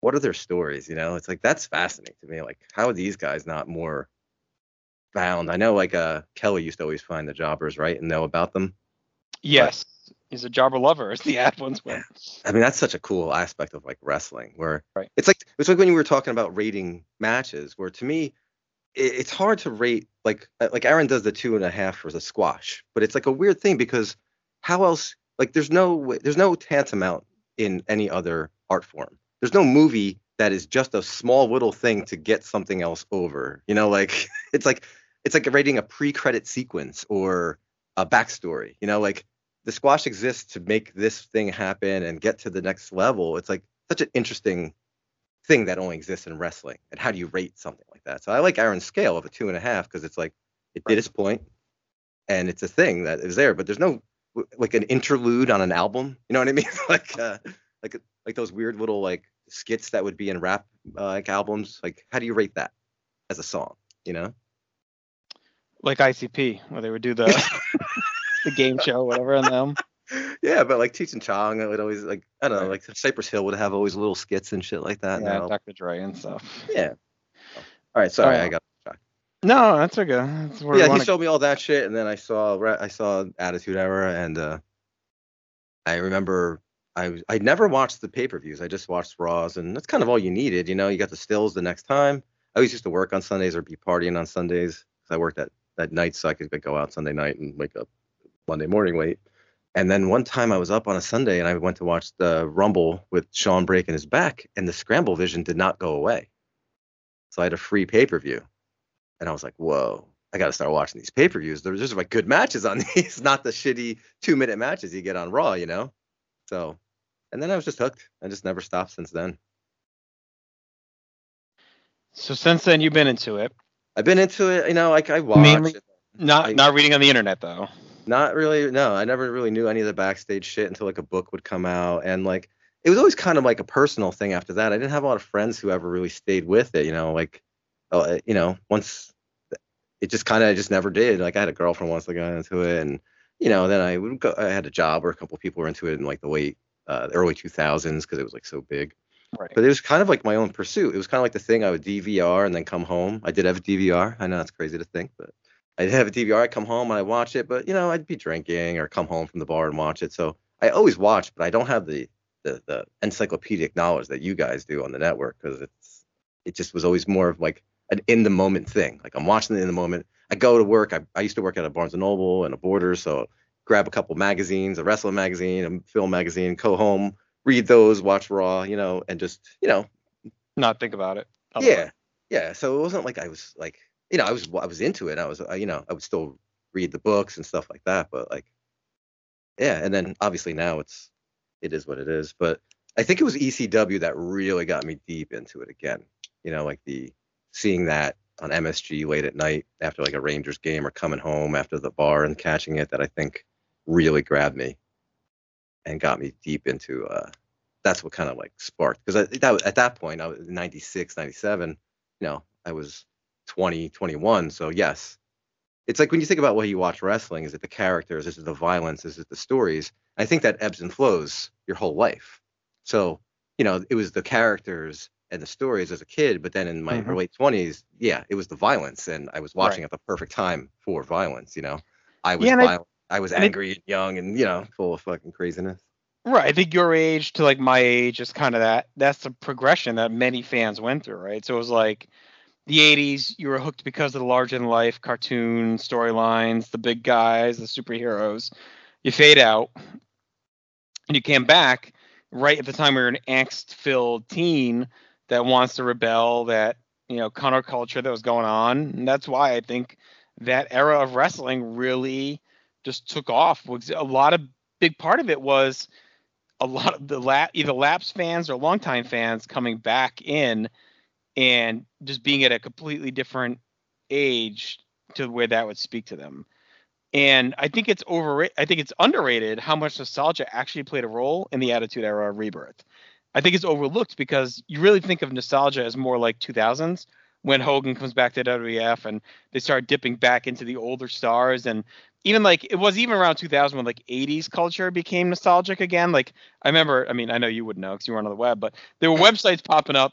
what are their stories? You know, it's like that's fascinating to me. Like how are these guys not more found? I know like uh Kelly used to always find the jobbers right and know about them. Yes he's a jobber lover as the ad ones went I mean, that's such a cool aspect of like wrestling, where Right. it's like it's like when you were talking about rating matches, where to me, it, it's hard to rate like uh, like Aaron does the two and a half for the squash, but it's like a weird thing because how else like there's no there's no tantamount in any other art form. There's no movie that is just a small little thing to get something else over. You know, like it's like it's like writing a pre-credit sequence or a backstory. You know, like the squash exists to make this thing happen and get to the next level. It's like such an interesting thing that only exists in wrestling. And how do you rate something like that? So I like Aaron's scale of a two and a half because it's like it did its point and it's a thing that is there, but there's no like an interlude on an album. You know what I mean? like uh, like like those weird little like skits that would be in rap uh, like albums. Like how do you rate that as a song? You know? Like ICP, where they would do the the game show, whatever, and them. Yeah, but like Cheech and Chong, it would always like I don't know, like Cypress Hill would have always little skits and shit like that. Yeah, Dr. Dre and stuff. Yeah. All right, sorry, I got. No, that's okay. That's yeah, he showed me all that shit, and then I saw I saw Attitude Era, and uh, I remember I I never watched the pay per views. I just watched Raws, and that's kind of all you needed. You know, you got the stills the next time. I always used to work on Sundays or be partying on Sundays because I worked at that night, so I could go out Sunday night and wake up Monday morning late. And then one time I was up on a Sunday and I went to watch the Rumble with Shawn breaking his back, and the scramble vision did not go away. So I had a free pay per view, and I was like, "Whoa, I got to start watching these pay per views. There's just like good matches on these, not the shitty two minute matches you get on Raw, you know." So, and then I was just hooked. I just never stopped since then. So since then, you've been into it. I've been into it. You know, like I watch. Mainly, not I, not reading on the internet though. Not really. No, I never really knew any of the backstage shit until like a book would come out, and like it was always kind of like a personal thing after that. I didn't have a lot of friends who ever really stayed with it. You know, like, uh, you know, once it just kind of just never did. Like I had a girlfriend once that got into it, and you know, then I would go. I had a job where a couple people were into it in like the late, uh, early 2000s because it was like so big. Right. But it was kind of like my own pursuit. It was kind of like the thing I would DVR and then come home. I did have a DVR. I know it's crazy to think, but I'd have a DVR. I'd come home and I watch it, but you know, I'd be drinking or come home from the bar and watch it. So I always watch, but I don't have the the, the encyclopedic knowledge that you guys do on the network because it's it just was always more of like an in the moment thing. Like I'm watching it in the moment. I go to work. I, I used to work at a Barnes and Noble and a Borders, so grab a couple magazines, a wrestling magazine, a film magazine, go home, read those, watch Raw, you know, and just you know, not think about it. yeah, yeah. So it wasn't like I was like you know, I was I was into it. I was, you know, I would still read the books and stuff like that. But like, yeah. And then obviously now it's it is what it is. But I think it was ECW that really got me deep into it again. You know, like the seeing that on MSG late at night after like a Rangers game or coming home after the bar and catching it that I think really grabbed me and got me deep into uh that's what kind of like sparked because that at that point I was 96 97 you know I was 20, 21. So yes, it's like when you think about what you watch wrestling, is it the characters, is it the violence, is it the stories? I think that ebbs and flows your whole life. So, you know, it was the characters and the stories as a kid, but then in my mm-hmm. early 20s, yeah, it was the violence and I was watching right. at the perfect time for violence, you know. I was yeah, violent. I, I, was angry and young and, you know, full of fucking craziness. Right. I think your age to like my age is kind of that that's the progression that many fans went through, right? So it was like the 80s you were hooked because of the larger than life cartoon storylines the big guys the superheroes you fade out and you came back right at the time we were an angst filled teen that wants to rebel that you know counterculture that was going on and that's why i think that era of wrestling really just took off a lot of big part of it was a lot of the lap either laps fans or longtime fans coming back in and just being at a completely different age to where that would speak to them. And I think it's overrated. I think it's underrated how much nostalgia actually played a role in the Attitude Era rebirth. I think it's overlooked because you really think of nostalgia as more like 2000s when Hogan comes back to WWF and they start dipping back into the older stars and even like it was even around 2000 when like 80s culture became nostalgic again. Like I remember, I mean, I know you wouldn't know because you weren't on the web, but there were websites popping up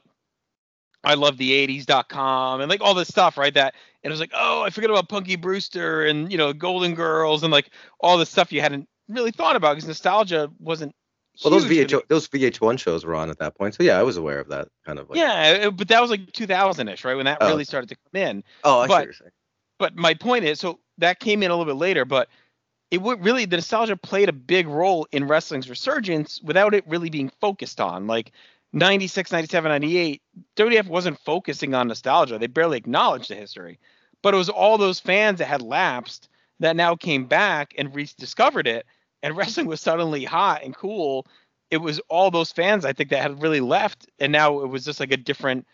I love the 80s.com and like all this stuff, right? That and it was like, oh, I forget about Punky Brewster and you know Golden Girls and like all the stuff you hadn't really thought about because nostalgia wasn't Well, those huge for the- VH those VH1 shows were on at that point, so yeah, I was aware of that kind of like. yeah, but that was like 2000ish, right? When that Oh, really started to come in. Oh, I see but- what you're but my point is, so that came in a little bit later, but it would really the nostalgia played a big role in wrestling's resurgence without it really being focused on. Like 96, 97, 98, WWF wasn't focusing on nostalgia. They barely acknowledged the history. But it was all those fans that had lapsed that now came back and rediscovered it, and wrestling was suddenly hot and cool. It was all those fans I think that had really left, and now it was just like a different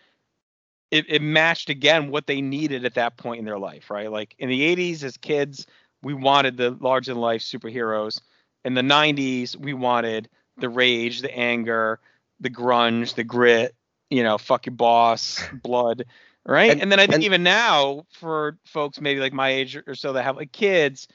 it, it matched again what they needed at that point in their life, right? Like in the 80s, as kids, we wanted the larger than life superheroes. In the 90s, we wanted the rage, the anger, the grunge, the grit, you know, fuck your boss, blood, right? And, And- then I think and- even now, for folks maybe like my age or so that have like kids,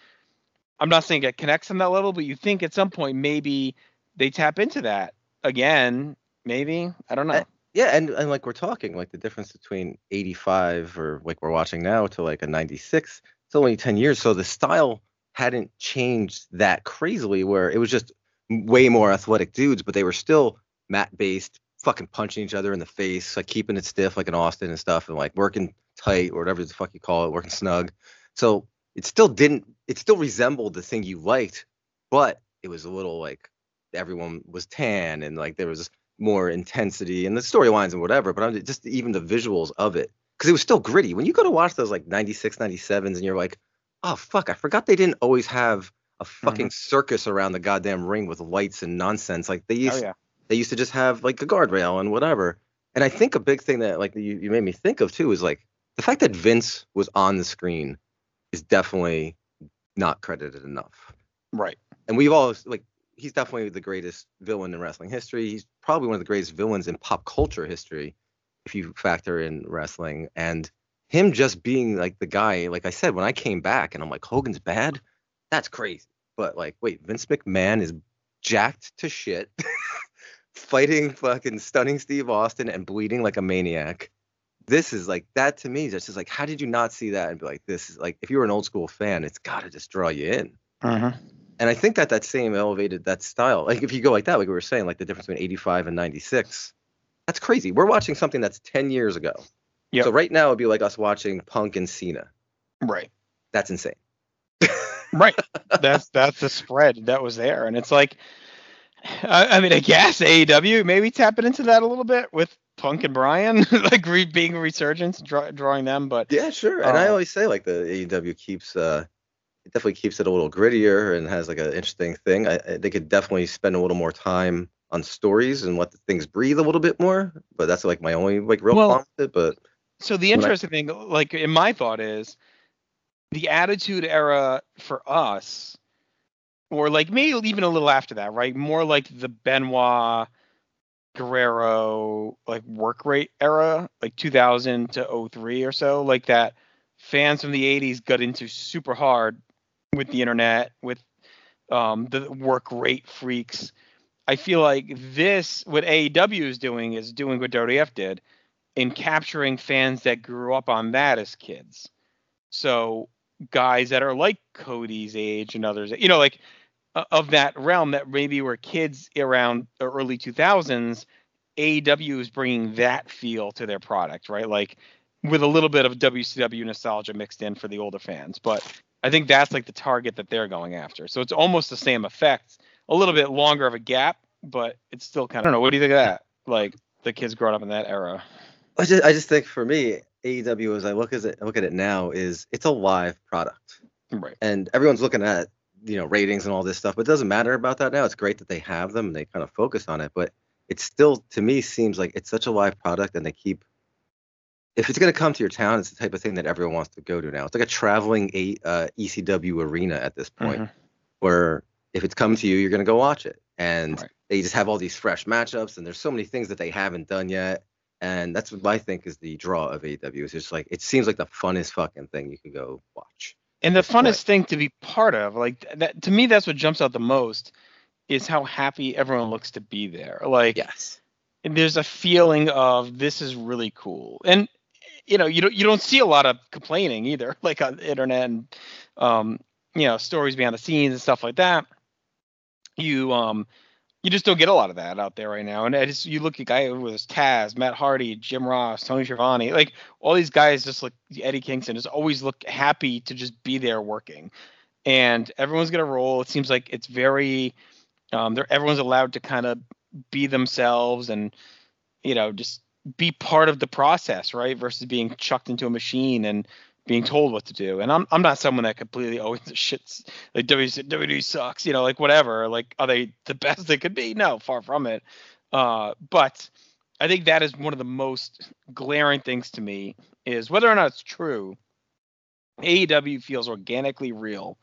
I'm not saying it connects on that level, but you think at some point maybe they tap into that again, maybe. I don't know. Uh, Yeah, and, and like we're talking, like the difference between 85 or like we're watching now to like a 96, it's only 10 years. So the style hadn't changed that crazily, where it was just way more athletic dudes, but they were still mat based, fucking punching each other in the face, like keeping it stiff, like in Austin and stuff, and like working tight or whatever the fuck you call it, working snug. So it still didn't, it still resembled the thing you liked, but it was a little like everyone was tan and like there was more intensity and the storylines and whatever, but I'm just even the visuals of it because it was still gritty. When you go to watch those like 96, 97s and you're like, oh fuck, I forgot they didn't always have a fucking mm-hmm. circus around the goddamn ring with lights and nonsense. Like they oh, used oh yeah. they used to just have like a guardrail and whatever. And I think a big thing that like you, you made me think of too is like the fact that Vince was on the screen is definitely not credited enough Right. and we've all like he's definitely the greatest villain in wrestling history. He's probably one of the greatest villains in pop culture history, if you factor in wrestling. And him just being like the guy, like I said, when I came back and I'm like, Hogan's bad, that's crazy. But like, wait, Vince McMahon is jacked to shit, fighting fucking stunning Steve Austin and bleeding like a maniac. This is like that to me. That's just like, how did you not see that and be like, this is like, if you were an old school fan, it's got to just draw you in Mm-hmm. and I think that that same elevated that style, like if you go like that, like we were saying, like the difference between 85 and 96, that's crazy. We're watching something that's 10 years ago. Yep. So right now it'd be like us watching Punk and Cena. Right. That's insane. Right. that's that's the spread that was there, and it's like, I, I mean, I guess AEW maybe tapping into that a little bit with Punk and Brian, like re, being a resurgence, draw, drawing them. But Yeah, sure. And I Uh, always say like the AEW keeps uh it definitely keeps it a little grittier and has like an interesting thing. I, I they could definitely spend a little more time on stories and let the things breathe a little bit more. But that's like my only like real Well- problem with it. But so the When I- interesting thing, like in my thought, is the Attitude Era for us, or like maybe even a little after that, right? More like the Benoit, Guerrero, like work rate era, like 2000 to 03 or so, like that. Fans from the 80s got into super hard with the internet, with um, the work rate freaks. I feel like this, what AEW is doing, is doing what WWF did in capturing fans that grew up on that as kids. So guys that are like Cody's age and others, you know, like Uh, of that realm that maybe were kids around the early 2000s, AEW is bringing that feel to their product, right? Like with a little bit of WCW nostalgia mixed in for the older fans. But I think that's like the target that they're going after. So it's almost the same effect, a little bit longer of a gap, but it's still kind of, I don't know. What do you think of that? Like the kids growing up in that era. I just I just think for me, AEW as I look as it look at it now is it's a live product. Right. and everyone's looking at you know ratings and all this stuff but it doesn't matter about that now. It's great that they have them and they kind of focus on it but it still to me seems like it's such a live product and they keep if it's going to come to your town it's the type of thing that everyone wants to go to now. It's like a traveling a, uh, ecw arena at this point Mhm. where if it's come to you you're going to go watch it. And Right. they just have all these fresh matchups and there's so many things that they haven't done yet. And that's what i think is the draw of aw is just like it seems like the funnest fucking thing you could go watch And the funnest Right. thing to be part of, like that to me, that's what jumps out the most, is how happy everyone looks to be there. Like, yes and there's a feeling of this is really cool, and you know, you don't you don't see a lot of complaining either, like on the internet and um, you know, stories behind the scenes and stuff like that. You um, you just don't get a lot of that out there right now. And just you look at guy with Taz, Matt Hardy, Jim Ross, Tony Schiavone, like all these guys just look Eddie Kingston just always look happy to just be there working. And everyone's gonna roll. It seems like it's very um they're everyone's allowed to kind of be themselves and you know just be part of the process, right? Versus being chucked into a machine and being told what to do. And I'm I'm not someone that completely always shits like WWE sucks, you know, like whatever. Like are they the best they could be? No, far from it. Uh, but I think that is one of the most glaring things to me is whether or not it's true. AEW feels organically real.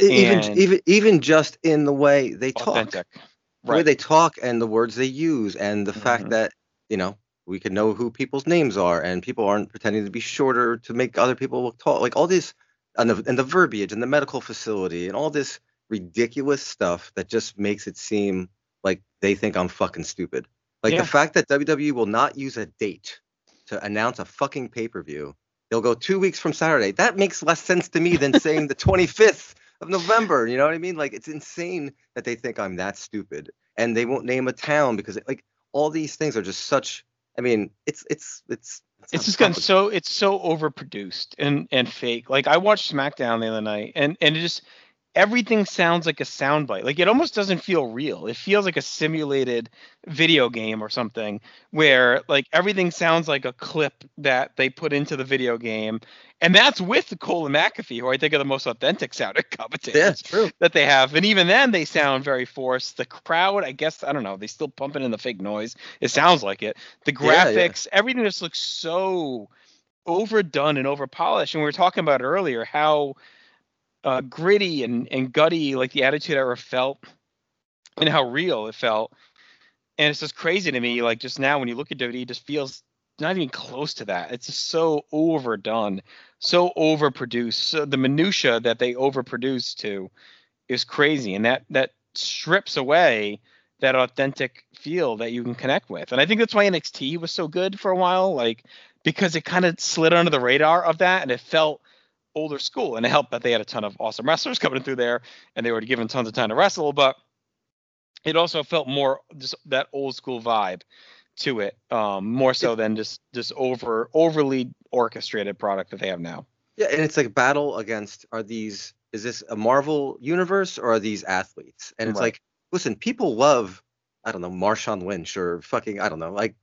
Even even even just in the way they authentic. talk, right. the way they talk, and the words they use, and the mm-hmm. fact that you know we can know who people's names are and people aren't pretending to be shorter to make other people look tall. Like all this and the, and the verbiage and the medical facility and all this ridiculous stuff that just makes it seem like they think i'm fucking stupid. Like yeah. the fact that wwe will not use a date to announce a fucking pay-per-view they'll go two weeks from saturday. That makes less sense to me than saying the 25th of november you know what i mean? Like it's insane that they think i'm that stupid and they won't name a town because like all these things are just such I mean, it's it's it's it's, it's just gotten so it's so overproduced and and fake. Like I watched SmackDown the other night, and and it just everything sounds like a soundbite. Like it almost doesn't feel real. It feels like a simulated video game or something where like everything sounds like a clip that they put into the video game. And that's with Cole and McAfee, who I think are the most authentic sounding commentators yeah, that they have. And even then they sound very forced. The crowd, I guess, I don't know, they still pumping in the fake noise. It sounds like it. The graphics, yeah, yeah. everything just looks so overdone and overpolished. And we were talking about earlier how uh, gritty and, and gutty, like the Attitude Era felt, and how real it felt. And it's just crazy to me. Like just now, when you look at WWE, it just feels not even close to that. It's just so overdone, so overproduced. So the minutia that they overproduce to is crazy, and that that strips away that authentic feel that you can connect with. And I think that's why NXT was so good for a while, like because it kind of slid under the radar of that, and it felt older school, and it helped that they had a ton of awesome wrestlers coming through there, and they were given tons of time to wrestle. But it also felt more just that old school vibe to it, um, more so than just this over overly orchestrated product that they have now. Yeah, and it's like battle against are these is this a Marvel universe or are these athletes? And it's right. like, listen, people love I don't know Marshawn Lynch or fucking I don't know like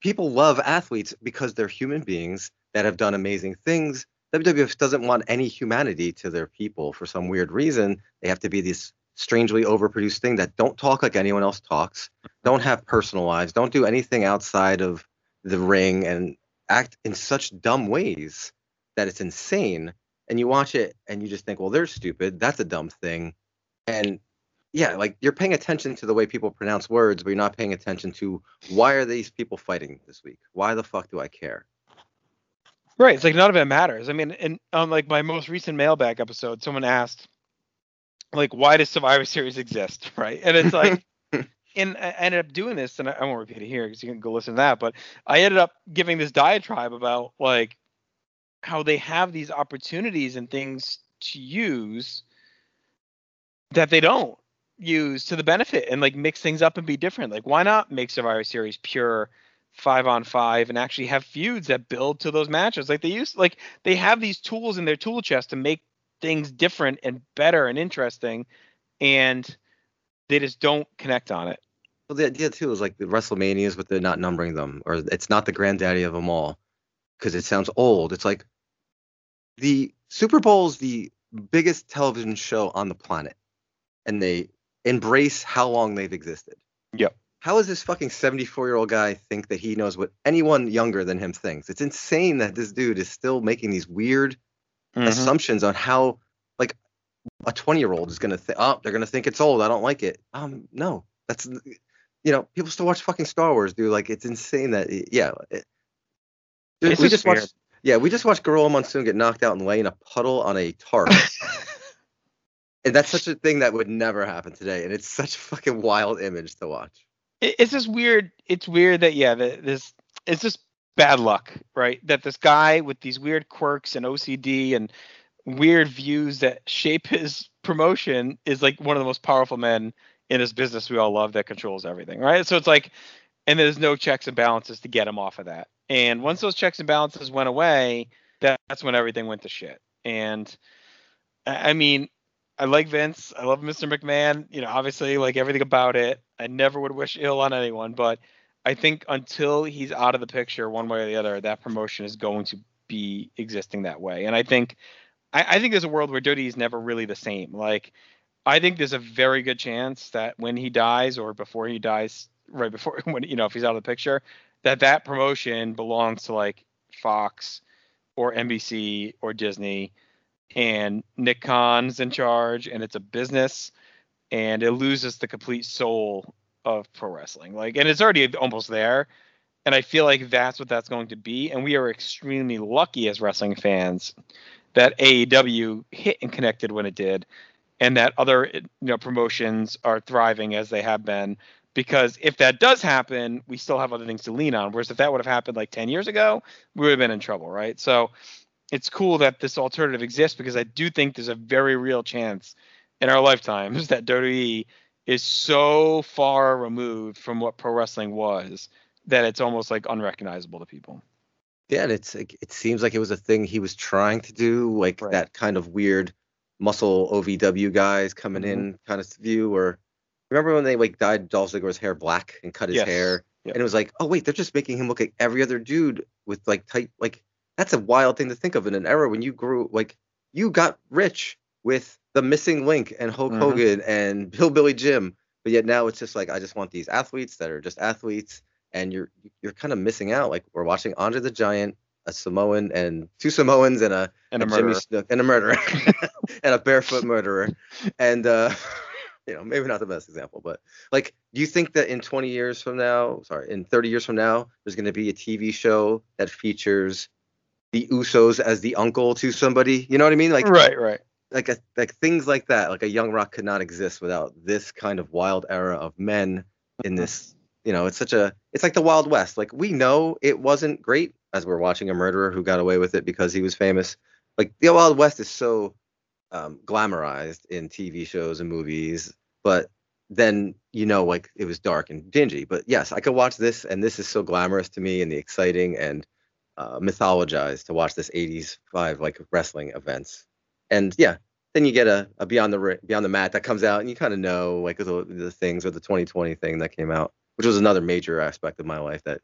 people love athletes because they're human beings that have done amazing things WWF doesn't want any humanity to their people for some weird reason. They have to be this strangely overproduced thing that don't talk like anyone else talks, don't have personal lives, don't do anything outside of the ring, and act in such dumb ways that it's insane. And you watch it and you just think, well, they're stupid. That's a dumb thing. And yeah, like you're paying attention to the way people pronounce words, but you're not paying attention to why are these people fighting this week? Why the fuck do I care? Right. It's like none of it matters. I mean, and on like my most recent mailbag episode, someone asked, like, why does Survivor Series exist? Right. And it's like, and I ended up doing this, and I, won't repeat it here because you can go listen to that. But I ended up giving this diatribe about like how they have these opportunities and things to use that they don't use to the benefit and like mix things up and be different. Like, why not make Survivor Series pure? Five on five and actually have feuds that build to those matches. Like they use like they have these tools in their tool chest to make things different and better and interesting and they just don't connect on it. Well the idea too is like the WrestleManias but they're not numbering them or it's not the granddaddy of them all because it sounds old. It's like the Super Bowl is the biggest television show on the planet and they embrace how long they've existed. Yep how does this fucking 74 year old guy think that he knows what anyone younger than him thinks? It's insane that this dude is still making these weird mm-hmm. assumptions on how, like, a 20 year old is going to think, oh, they're going to think it's old. I don't like it. Um, no, that's, you know, people still watch fucking Star Wars, dude. Like, it's insane that, yeah. It, we just watched, yeah, we just watched Gorilla Monsoon get knocked out and lay in a puddle on a tarp. and that's such a thing that would never happen today. And it's such a fucking wild image to watch it's just weird. It's weird that yeah, this it's just bad luck, right? That this guy with these weird quirks and OCD and weird views that shape his promotion is like one of the most powerful men in this business we all love that controls everything, right? So it's like, and there's no checks and balances to get him off of that. And once those checks and balances went away, that, that's when everything went to shit. And I mean, I like Vince. I love Mr. McMahon. You know, obviously, like everything about it. I never would wish ill on anyone, but I think until he's out of the picture, one way or the other, that promotion is going to be existing that way. And I think, I, I think there's a world where Dirty is never really the same. Like, I think there's a very good chance that when he dies or before he dies, right before when you know if he's out of the picture, that that promotion belongs to like Fox or NBC or Disney and Nick Khan's in charge, and it's a business, and it loses the complete soul of pro wrestling. Like, and it's already almost there, and I feel like that's what that's going to be. And we are extremely lucky as wrestling fans that AEW hit and connected when it did, and that other you know promotions are thriving as they have been. Because if that does happen, we still have other things to lean on. Whereas if that would have happened like 10 years ago, we would have been in trouble, right? So it's cool that this alternative exists because I do think there's a very real chance in our lifetimes that WWE is so far removed from what pro wrestling was that it's almost like unrecognizable to people. Yeah, and it's it seems like it was a thing he was trying to do, like right. that kind of weird muscle OVW guys coming mm-hmm. in kind of view. Or remember when they like dyed Dolph Ziggler's hair black and cut his yes. hair, yep. and it was like, oh wait, they're just making him look like every other dude with like tight like that's a wild thing to think of in an era when you grew like you got rich with the missing link and Hulk mm-hmm. Hogan and Hillbilly Jim, but yet now it's just like I just want these athletes that are just athletes, and you're you're kind of missing out. Like we're watching Andre the Giant, a Samoan, and two Samoans, and a and a, a Jimmy Snuka, and a murderer, and a barefoot murderer, and uh, you know maybe not the best example, but like, do you think that in 20 years from now, sorry, in 30 years from now, there's going to be a TV show that features the Usos as the uncle to somebody. You know what I mean? Like right, right. Like a, like things like that. Like a young rock could not exist without this kind of wild era of men in this. You know, it's such a it's like the Wild West. Like we know it wasn't great as we're watching a murderer who got away with it because he was famous. Like the Wild West is so um, glamorized in TV shows and movies, but then you know like it was dark and dingy. But yes, I could watch this, and this is so glamorous to me and the exciting and uh, mythologized to watch this 80s five like wrestling events. And yeah, then you get a, a beyond the beyond the mat that comes out, and you kind of know like the, the things or the 2020 thing that came out, which was another major aspect of my life that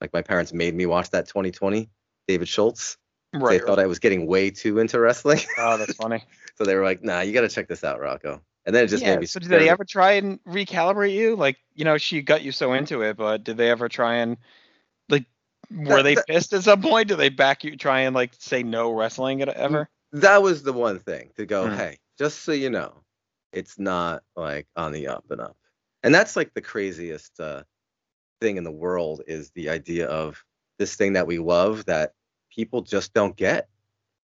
like my parents made me watch that 2020 David Schultz. Right. They thought I was getting way too into wrestling. Oh, that's funny. so they were like, "Nah, you got to check this out, Rocco." And then it just yeah, made me. So did they ever try and recalibrate you? Like, you know, she got you so into it, but did they ever try and like were they pissed at some point? Do they back you try and like say no wrestling ever? That was the one thing to go, mm. hey, just so you know, it's not like on the up and up. And that's like the craziest uh, thing in the world is the idea of this thing that we love that people just don't get.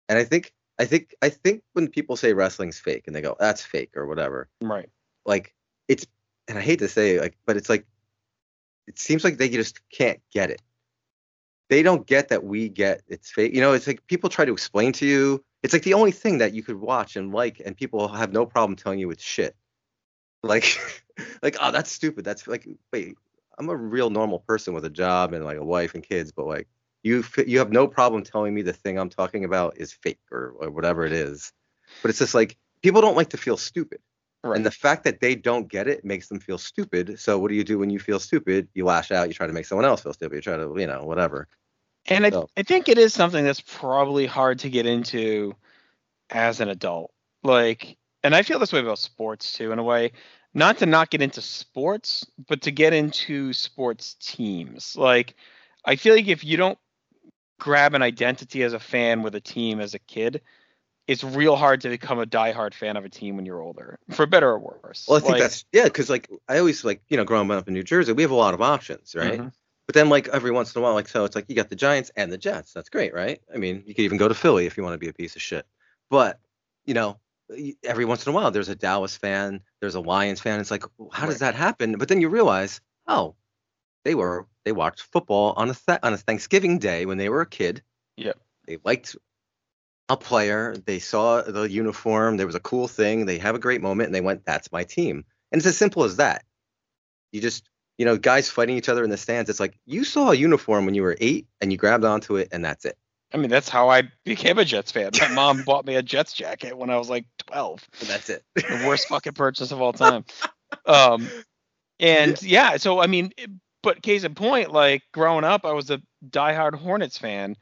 And I think I think I think when people say wrestling's fake and they go, that's fake or whatever. Right. Like it's and I hate to say like, but it's like it seems like they just can't get it they don't get that we get it's fake. You know, it's like people try to explain to you. It's like the only thing that you could watch and like, and people have no problem telling you it's shit. Like, like oh, that's stupid. That's like, wait, I'm a real normal person with a job and like a wife and kids, but like you you have no problem telling me the thing I'm talking about is fake or, or whatever it is. But it's just like people don't like to feel stupid. Right. And the fact that they don't get it makes them feel stupid. So what do you do when you feel stupid? You lash out. You try to make someone else feel stupid. You try to, you know, whatever. And I, I think it is something that's probably hard to get into as an adult. Like, and I feel this way about sports too, in a way. Not to not get into sports, but to get into sports teams. Like, I feel like if you don't grab an identity as a fan with a team as a kid, it's real hard to become a diehard fan of a team when you're older, for better or worse. Well, I think like, that's yeah, because like I always like you know growing up in New Jersey, we have a lot of options, right? Mm-hmm. But then, like every once in a while, like so, it's like you got the Giants and the Jets. That's great, right? I mean, you could even go to Philly if you want to be a piece of shit. But you know, every once in a while, there's a Dallas fan, there's a Lions fan. It's like, how does that happen? But then you realize, oh, they were they watched football on a th- on a Thanksgiving day when they were a kid. Yeah, They liked a player. They saw the uniform. There was a cool thing. They have a great moment, and they went, "That's my team." And it's as simple as that. You just, you know, guys fighting each other in the stands. It's like you saw a uniform when you were eight and you grabbed onto it and that's it. I mean, that's how I became a Jets fan. My mom bought me a Jets jacket when I was like 12. And that's it. the worst fucking purchase of all time. Um, and yeah, so I mean, but case in point, like growing up, I was a diehard Hornets fan,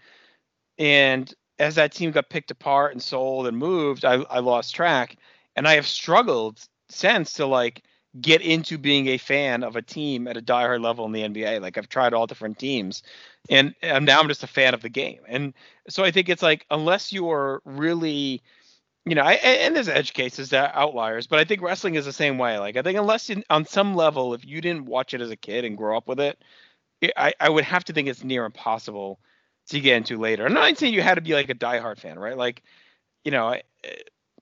and as that team got picked apart and sold and moved, I, I lost track, and I have struggled since to like get into being a fan of a team at a diehard level in the NBA. Like I've tried all different teams, and, and now I'm just a fan of the game. And so I think it's like unless you're really, you know, I, and there's edge cases that outliers, but I think wrestling is the same way. Like I think unless you, on some level, if you didn't watch it as a kid and grow up with it, it I, I would have to think it's near impossible to get into later. I'm not saying you had to be like a diehard fan, right? Like, you know,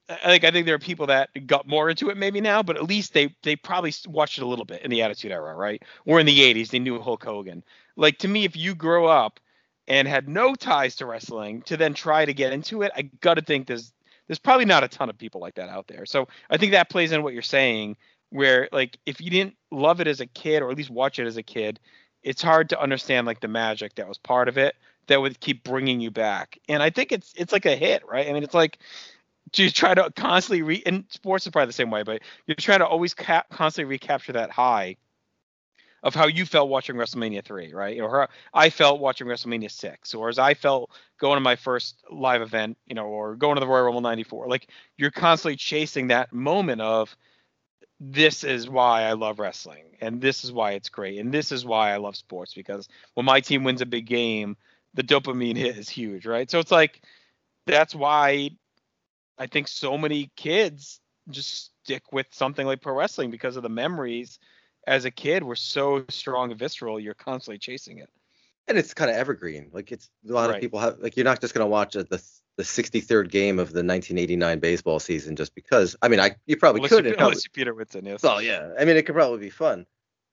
I, think I think there are people that got more into it maybe now, but at least they they probably watched it a little bit in the Attitude Era, right? Or in the '80s, they knew Hulk Hogan. Like to me, if you grow up and had no ties to wrestling to then try to get into it, I gotta think there's there's probably not a ton of people like that out there. So I think that plays in what you're saying, where like if you didn't love it as a kid or at least watch it as a kid, it's hard to understand like the magic that was part of it that would keep bringing you back. And I think it's it's like a hit, right? I mean, it's like you try to constantly re and sports is probably the same way, but you're trying to always ca- constantly recapture that high of how you felt watching WrestleMania three, right? Or how I felt watching WrestleMania six, or as I felt going to my first live event, you know, or going to the Royal Rumble '94. Like you're constantly chasing that moment of this is why I love wrestling, and this is why it's great, and this is why I love sports because when my team wins a big game, the dopamine hit is huge, right? So it's like that's why I think so many kids just stick with something like pro wrestling because of the memories as a kid were so strong and visceral. You're constantly chasing it. And it's kind of evergreen. Like it's a lot Right. of people have like you're not just gonna watch a, the the 63rd game of the 1989 baseball season just because. I mean, I you probably Unless could. you, unless you Peter Whitson, yes. Oh yeah, I mean it could probably be fun,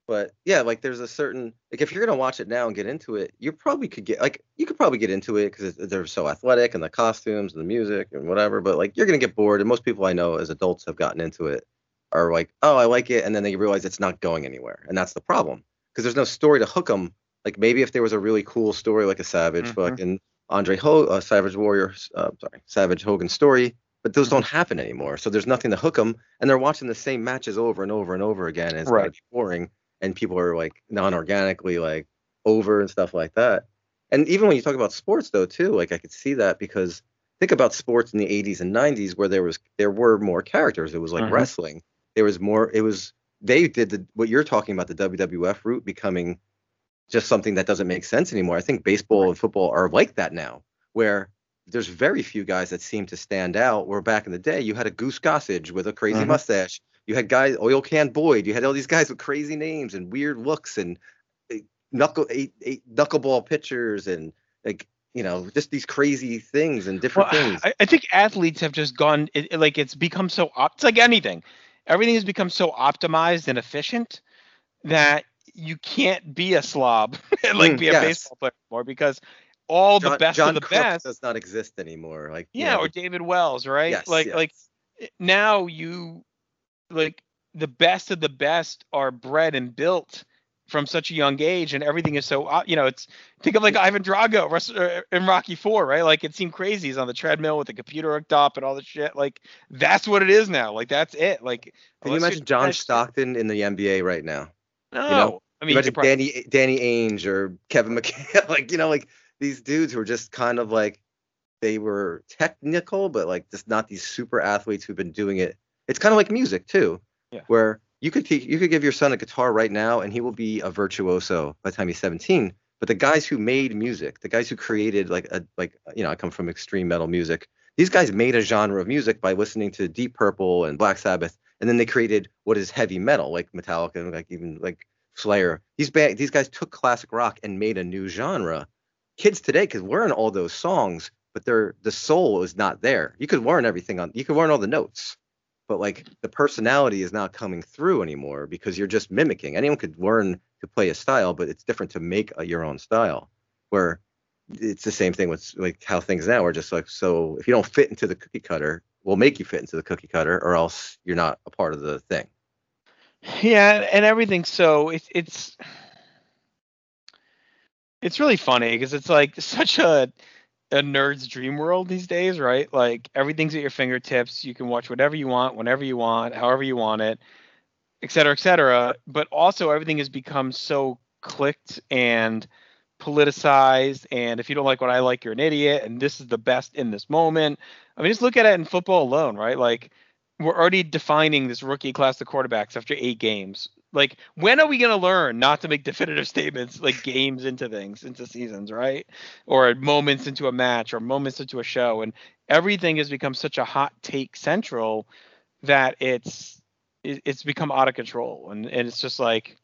but yeah, like there's a certain like if you're gonna watch it now and get into it, you probably could get like you could probably get into it because they're so athletic and the costumes and the music and whatever. But like you're gonna get bored, and most people I know as adults have gotten into it are like, oh, I like it, and then they realize it's not going anywhere, and that's the problem because there's no story to hook them. Like maybe if there was a really cool story like a Savage, Mhm. fucking Andre Ho, uh, Savage Warrior, uh, sorry, Savage Hogan story, but those Mm-hmm. don't happen anymore. So there's nothing to hook them, and they're watching the same matches over and over and over again. And it's Right. boring, and people are like non-organically like over and stuff like that. And even when you talk about sports though too, like I could see that because think about sports in the 80s and 90s where there was there were more characters. It was like Mhm. wrestling. There was more. It was they did the what you're talking about the WWF route becoming just something that doesn't make sense anymore. I think baseball and football are like that now, where there's very few guys that seem to stand out. Where back in the day, you had a Goose Gossage with a crazy Mhm. mustache. You had guys, Oil Can Boyd. You had all these guys with crazy names and weird looks and eh, knuckle eight, eight knuckleball pitchers and like you know just these crazy things and different Well, things. I, I think athletes have just gone it, it- like it's become so it's like anything. Everything has become so optimized and efficient that you can't be a slob and like Mm, be a yes. baseball player anymore because all the best John of the best does not exist anymore. Like you yeah know, or David Wells right yes, like yes. like now you like the best of the best are bred and built from such a young age and everything is so you know it's think of like Ivan Drago uh, in Rocky 4 right? Like it seemed crazy. He's on the treadmill with the computer hooked up and all the shit. Like that's what it is now. Like that's it. Like Can you imagine John Stockton in the NBA right now? no. know, I mean you imagine probably- Danny Danny Ainge or Kevin McHale, like you know, like these dudes who are just kind of like they were technical, but like just not these super athletes who've been doing it. It's kind of like music too, Yeah. where you could teach, you could give your son a guitar right now, and he will be a virtuoso by the time he's 17. But the guys who made music, the guys who created like a like you know, I come from extreme metal music. These guys made a genre of music by listening to Deep Purple and Black Sabbath, and then they created what is heavy metal, like Metallica and like even like Slayer. These ba- these guys took classic rock and made a new genre. Kids today could learn all those songs, but their the soul is not there. You could learn everything on you could learn all the notes, but like the personality is not coming through anymore because you're just mimicking. Anyone could learn to play a style, but it's different to make a, your own style. Where it's the same thing with like how things now are just like so if you don't fit into the cookie cutter, we'll make you fit into the cookie cutter, or else you're not a part of the thing. Yeah, and everything. so it's it's it's really funny because it's like such a a nerd's dream world these days, right? Like everything's at your fingertips. You can watch whatever you want, whenever you want, however you want it, et cetera, et cetera. But also everything has become so clicked and politicized. And if you don't like what I like, you're an idiot. And this is the best in this moment. I mean, just look at it in football alone, right? Like we're already defining this rookie class of quarterbacks after eight games. Like, when are we going to learn not to make definitive statements like games into things, into seasons, right? Or moments into a match or moments into a show? And everything has become such a hot take central that it's it's become out of control. And, and it's just like,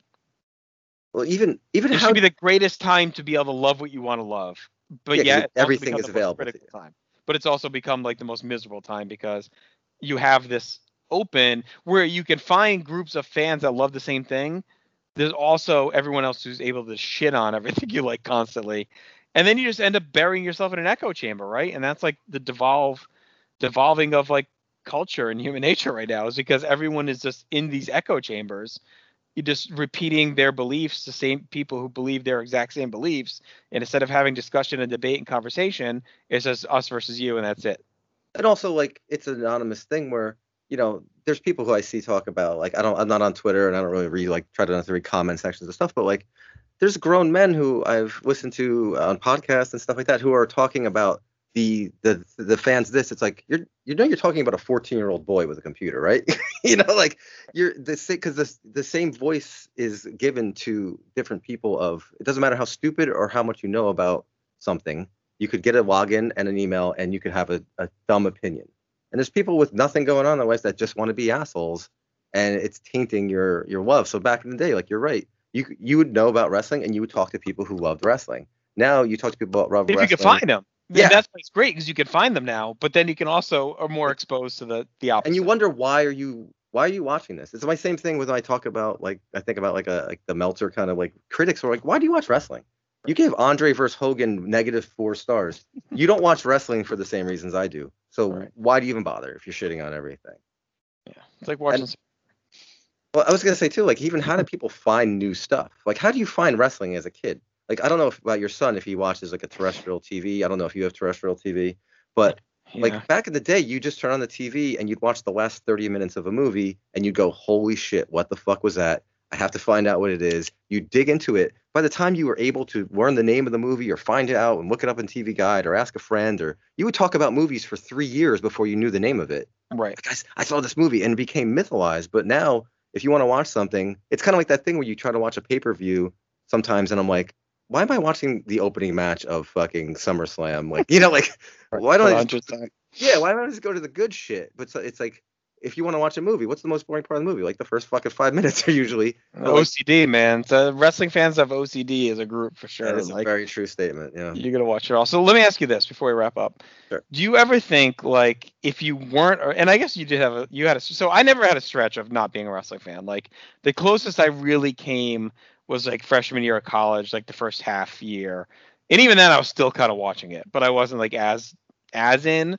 well, even even it how should be the greatest time to be able to love what you want to love, but Yeah, yet everything is available. time. But it's also become like the most miserable time because you have this open where you can find groups of fans that love the same thing. There's also everyone else who's able to shit on everything you like constantly, and then you just end up burying yourself in an echo chamber, right? And that's like the devolve, devolving of like culture and human nature right now is because everyone is just in these echo chambers you just repeating their beliefs the same people who believe their exact same beliefs and instead of having discussion and debate and conversation it's just us versus you and that's it and also like it's an anonymous thing where you know there's people who I see talk about like I don't I'm not on Twitter and I don't really read like try to not to read comment sections and stuff, but like there's grown men who I've listened to on podcasts and stuff like that who are talking about the the the fans this it's like you're you know you're talking about a 14 year old boy with a computer right? You know like you're the same because the, the same voice is given to different people of it doesn't matter how stupid or how much you know about something you could get a login and an email and you could have a, a dumb opinion and there's people with nothing going on in their lives that just want to be assholes and it's tainting your your love so back in the day like you're right you you would know about wrestling and you would talk to people who loved wrestling now you talk to people about if wrestling you can find them Yeah. yeah that's why it's great because you can find them now but then you can also are more exposed to the the opposite and you wonder why are you why are you watching this? It's my same thing when I talk about like I think about like a like the Meltzer kind of like critics are like, why do you watch wrestling? You gave Andre versus Hogan negative four stars. You don't watch wrestling for the same reasons I do. So Right. why do you even bother if you're shitting on everything? yeah it's like watching And- Well, I was gonna say too, like even how do people find new stuff? Like how do you find wrestling as a kid? Like I don't know if, about your son if he watches like a terrestrial TV. I don't know if you have terrestrial TV, but yeah. like back in the day, you just turn on the TV and you'd watch the last 30 minutes of a movie and you'd go, "Holy shit, what the fuck was that? I have to find out what it is." You dig into it. By the time you were able to learn the name of the movie or find it out and look it up in TV Guide or ask a friend or you would talk about movies for 3 years before you knew the name of it. right Like, I, I saw this movie and it became mythologized, but now if you want to watch something, it's kind of like that thing where you try to watch a pay-per-view sometimes and I'm like, why am I watching the opening match of fucking SummerSlam? Like, you know, like why don't I just yeah, why don't I just go to the good shit? But so, it's like if you want to watch a movie, what's the most boring part of the movie? Like the first fucking five minutes are usually. like, OCD, man. So wrestling fans have OCD as a group for sure. that is a very true statement. Yeah. you're gonna watch it all. So let me ask you this before we wrap up. Sure. Do you ever think like if you weren't, or, and I guess you did have a, you had a, so I never had a stretch of not being a wrestling fan. Like the closest I really came was like freshman year of college, like the first half year, and even then I was still kind of watching it, but I wasn't like as as in.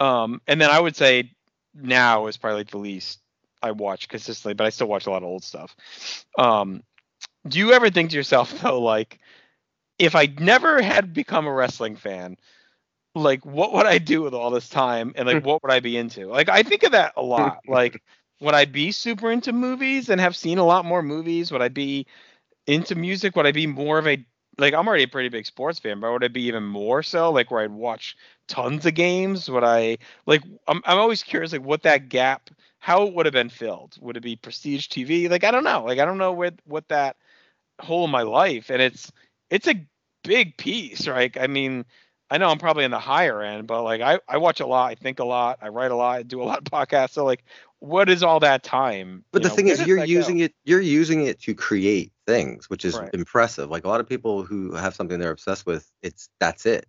Um, and then I would say now is probably like the least I watch consistently, but I still watch a lot of old stuff. Um, do you ever think to yourself though, like, if I never had become a wrestling fan, like, what would I do with all this time, and like, what would I be into? Like, I think of that a lot. Like, would I be super into movies and have seen a lot more movies? Would I be into music? Would I be more of a like I'm already a pretty big sports fan, but would I be even more so? Like where I'd watch tons of games? Would I like I'm I'm always curious like what that gap how it would have been filled. Would it be prestige TV? Like I don't know. Like I don't know where what that hole in my life and it's it's a big piece, right? I mean, I know I'm probably in the higher end, but like I, I watch a lot, I think a lot, I write a lot, I do a lot of podcasts. So like what is all that time? But You the know, thing is, you're that go? using it. You're using it to create things, which is Right. impressive. Like a lot of people who have something they're obsessed with, it's that's it.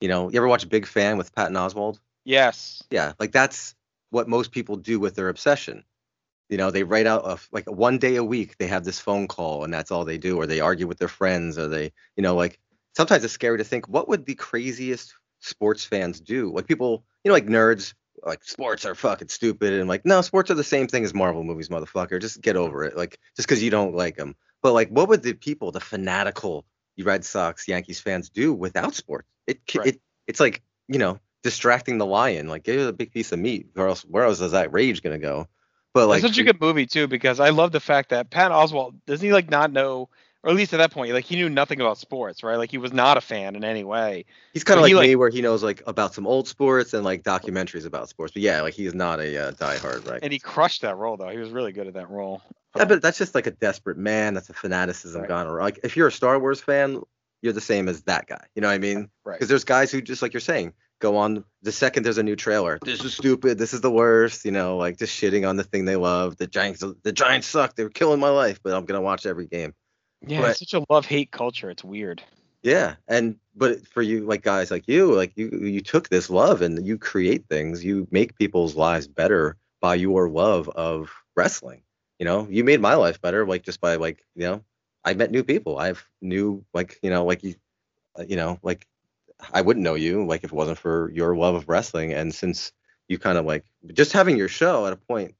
You know, you ever watch Big Fan with Patton Oswalt? Yes. Yeah, like that's what most people do with their obsession. You know, they write out a, like one day a week they have this phone call and that's all they do, or they argue with their friends, or they, you know, like sometimes it's scary to think what would the craziest sports fans do? Like people, you know, like nerds like sports are fucking stupid and like no sports are the same thing as marvel movies motherfucker. Just get over it like just because you don't like them but like what would the people the fanatical red sox yankees fans do without sports? It Right. it it's like you know distracting the lion. Like give it a big piece of meat or else where else is that rage gonna go? But like It's such a good movie too because I love the fact that Pat Oswalt doesn't he like not know, or at least at that point, like he knew nothing about sports, right? Like he was not a fan in any way. he's kind of like, he, like- me where he knows like about some old sports and like documentaries about sports but yeah like he's not a uh, diehard right And he crushed that role though. He was really good at that role. Yeah, but that's just like a desperate man. That's a fanaticism Right. gone wrong. Like if you're a Star Wars fan, you're the same as that guy. You know what I mean? right. Because there's guys who just like you're saying, go on the second there's a new trailer. This is stupid. This is the worst. You know, like just shitting on the thing they love. The Giants, the Giants suck. They were killing my life, but I'm gonna watch every game. Yeah, but- it's such a love hate culture. It's weird. Yeah, and but for you, like guys like you, like you, you took this love and you create things. You make people's lives better by your love of wrestling. You know, you made my life better, like just by like you know, I met new people. I've knew like you know like you, uh, you know like I wouldn't know you like if it wasn't for your love of wrestling. And since you kind of like just having your show at a point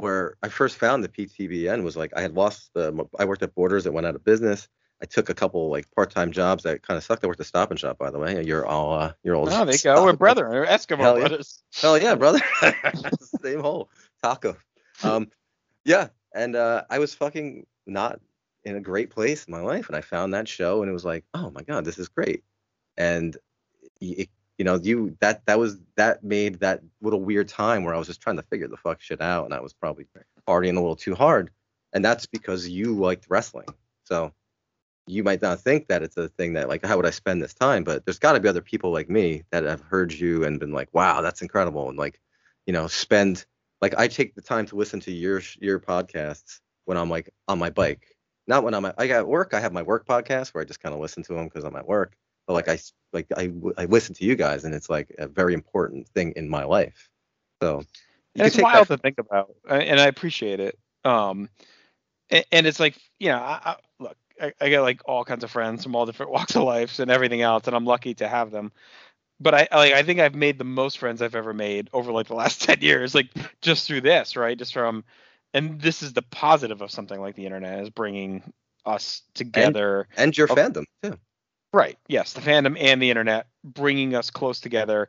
where I first found the PTBN was like I had lost the I worked at Borders that went out of business. I took a couple like part-time jobs that kind of sucked. I worked at Stop and Shop, by the way. You're all uh, you're old. Oh, they go. We're brethren. We're Eskimo Hell yeah. brothers. Hell yeah, brother. Same hole. Taco. Um, yeah, and uh, I was fucking not in a great place in my life, and I found that show, and it was like, oh my god, this is great. And it, you know, you that that was that made that little weird time where I was just trying to figure the fuck shit out, and I was probably partying a little too hard, and that's because you liked wrestling. So you might not think that it's a thing that like how would I spend this time, but there's got to be other people like me that have heard you and been like, wow, that's incredible, and like, you know, spend like I take the time to listen to your your podcasts when I'm like on my bike, not when I'm at, I got work. I have my work podcast where I just kind of listen to them because I'm at work. Like I like I I listen to you guys, and it's like a very important thing in my life. So And it's wild that- to think about, and I appreciate it. Um, a- and, it's like, you know, I, I, look, I, I got like all kinds of friends from all different walks of life and everything else, and I'm lucky to have them. But I like, I think I've made the most friends I've ever made over like the last ten years, like just through this, right? Just from, and this is the positive of something like the internet is bringing us together. and your Oh. fandom too. Right. Yes, the fandom and the internet bringing us close together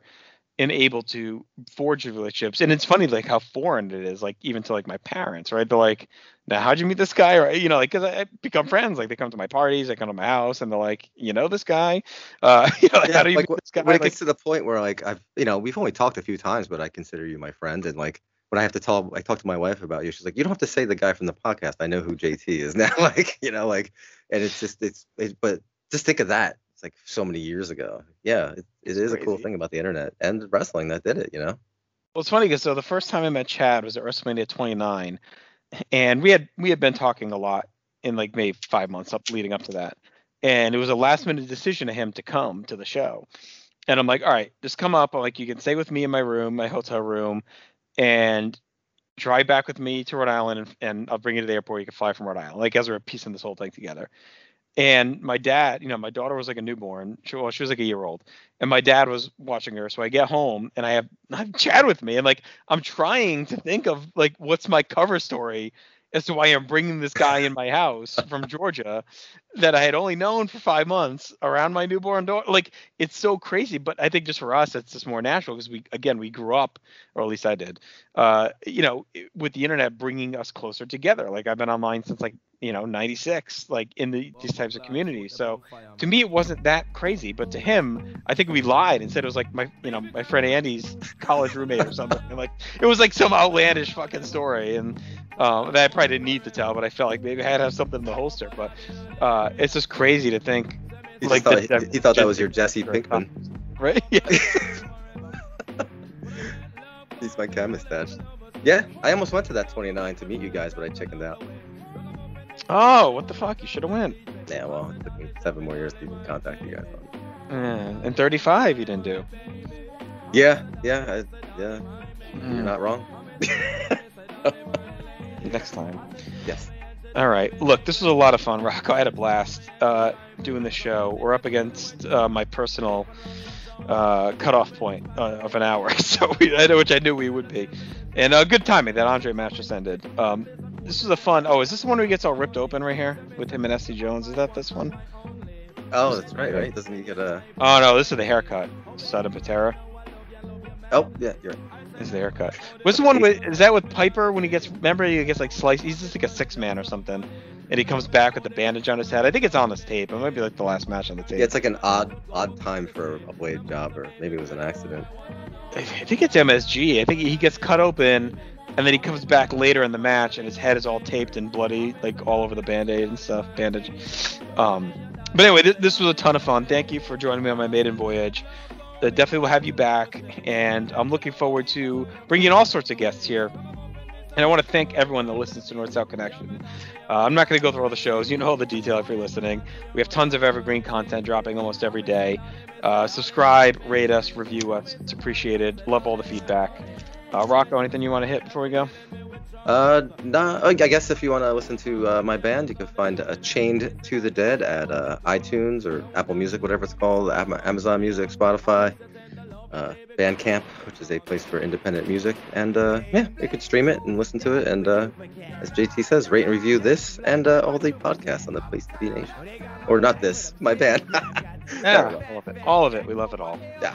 and able to forge relationships. And it's funny, like how foreign it is, like even to like my parents, right? They're like, "Now, how'd you meet this guy?" Or you know, like because I, I become friends. Like they come to my parties, they come to my house, and they're like, "You know this guy? Uh, you know, like, Yeah, how do you like, meet this guy?" when it Like, gets to the point where like I've you know we've only talked a few times, but I consider you my friend, and like when I have to tell I talk to my wife about you, she's like, you don't have to say the guy from the podcast. I know who JT is now. like you know like, and it's just it's it, but just think of that. It's like so many years ago. Yeah, it, it is a cool thing about the internet and wrestling that did it. You know. Well, it's funny because so the first time I met Chad was at WrestleMania 29, and we had we had been talking a lot in like maybe five months up leading up to that, and it was a last minute decision of him to come to the show, and I'm like, all right, just come up. I'm Like you can stay with me in my room, my hotel room, and drive back with me to Rhode Island, and, and I'll bring you to the airport. You can fly from Rhode Island, like as we're piecing this whole thing together. And my dad, you know, my daughter was like a newborn. She, well, she was like a year old, and my dad was watching her. So I get home and I have I have Chad with me, and like I'm trying to think of like what's my cover story as to why I'm bringing this guy in my house from Georgia that I had only known for five months around my newborn daughter. Like it's so crazy, but I think just for us, it's just more natural because we again we grew up, or at least I did, uh, you know, with the internet bringing us closer together. Like I've been online since like you know '96, like in the, these types of communities. So to me it wasn't that crazy but to him i think we lied and said it was like my you know my friend andy's college roommate or something and like it was like some outlandish fucking story and uh, that i probably didn't need to tell but i felt like maybe i had to have something in the holster but uh, it's just crazy to think He, Like thought, the- he, he thought that was your Jesse Very Pinkman. right yeah He's my chemist stash. Yeah, I almost went to that 29 to meet you guys, but I chickened out. Oh what the fuck you should have went Yeah, well, it took me seven more years to even contact you guys. uh, and 35 you didn't do Yeah, yeah, I, yeah. You're Mm, not wrong. next time yes. All right. Look, this was a lot of fun, Rocco. I had a blast uh, doing the show. We're up against uh, my personal uh, cutoff point uh, of an hour, so we, which I knew we would be, and uh, good timing that Andre match just ended. Um, this is a fun. Oh, is this the one where he gets all ripped open right here with him and SD Jones? Is that this one? Oh, that's right, right? Doesn't he get a? Oh no, this is the haircut. Sada Patera. Oh, yeah, you're right. This is the haircut. What's the one with? Is that with Piper when he gets? Remember he gets like sliced. He's just like a six man or something, and he comes back with the bandage on his head. I think it's on this tape. It might be like the last match on the tape. Yeah, it's like an odd, odd time for a blade job, or maybe it was an accident. I think it's MSG. I think he gets cut open, and then he comes back later in the match, and his head is all taped and bloody, like all over the band-aid and stuff, bandage. Um, but anyway, th- this was a ton of fun. Thank you for joining me on my maiden voyage. Definitely will have you back, and I'm looking forward to bringing all sorts of guests here. And I want to thank everyone that listens to North South Connection. Uh, I'm not going to go through all the shows. You know all the detail if you're listening. We have tons of evergreen content dropping almost every day. Uh, subscribe, rate us, review us. It's appreciated. Love all the feedback. Uh, Rocco, anything you want to hit before we go? Uh, nah, I guess if you want to listen to uh, my band, you can find uh, Chained to the Dead at uh, iTunes or Apple Music, whatever it's called, Amazon Music, Spotify, uh, Bandcamp, which is a place for independent music. And uh, yeah, you could stream it and listen to it. And uh, as JT says, rate and review this and all the podcasts on the Place to Be Nation. Or not this, my band. yeah, all of it. All of it. We love it all. Yeah.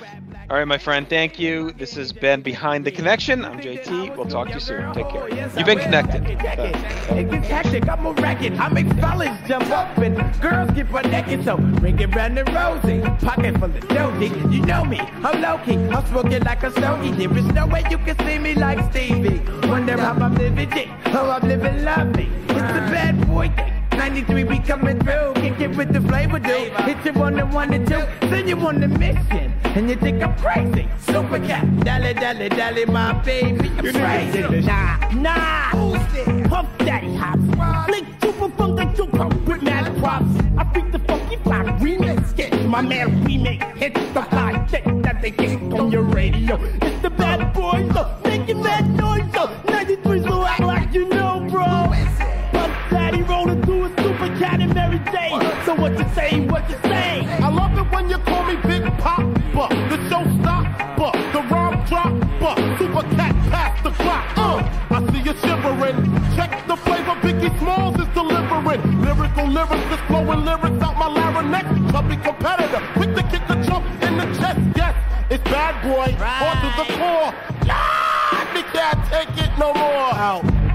All right, my friend. Thank you. This has been Behind the Connection. I'm JT. We'll talk to you soon. Take care. You've been connected. It gets hectic. I'm a racket. I make fellas jump up and girls get butt naked. So bring it round the rosy. Pocket full of doji. You know me. I'm low key. I'm smoking like a stogie. There is no way you can see me like Stevie. Wonder how I'm living G. How I'm living lovely. It's a bad boy thing. 93 we coming through, kick it with the flavor, dude. Hit you on the one and two, send you on the mission, and you think I'm crazy. Super cat, dally dally dally, my baby, I'm crazy. Nah, nah, who's there? Puff Daddy hops, flick super funk like super with mad props. I beat the funky fly. Remix Get my man remake hits the fly. Check that they get on your radio. It's the bad boys, so making that noise, so 93 so act like you know, Mary Jane. So what you say, what you say? I love it when you call me Big Papa, the show showstopper, the rhyme dropper, super cat past the clock. Uh, I see you shivering. Check the flavor Biggie Smalls is delivering. Lyrical lyrics, just flowing lyrics out my larynx. Chubby competitor, quick to kick the chump in the chest. Yes, it's bad boy, on to the core. Nah, me can't take it no more. Out.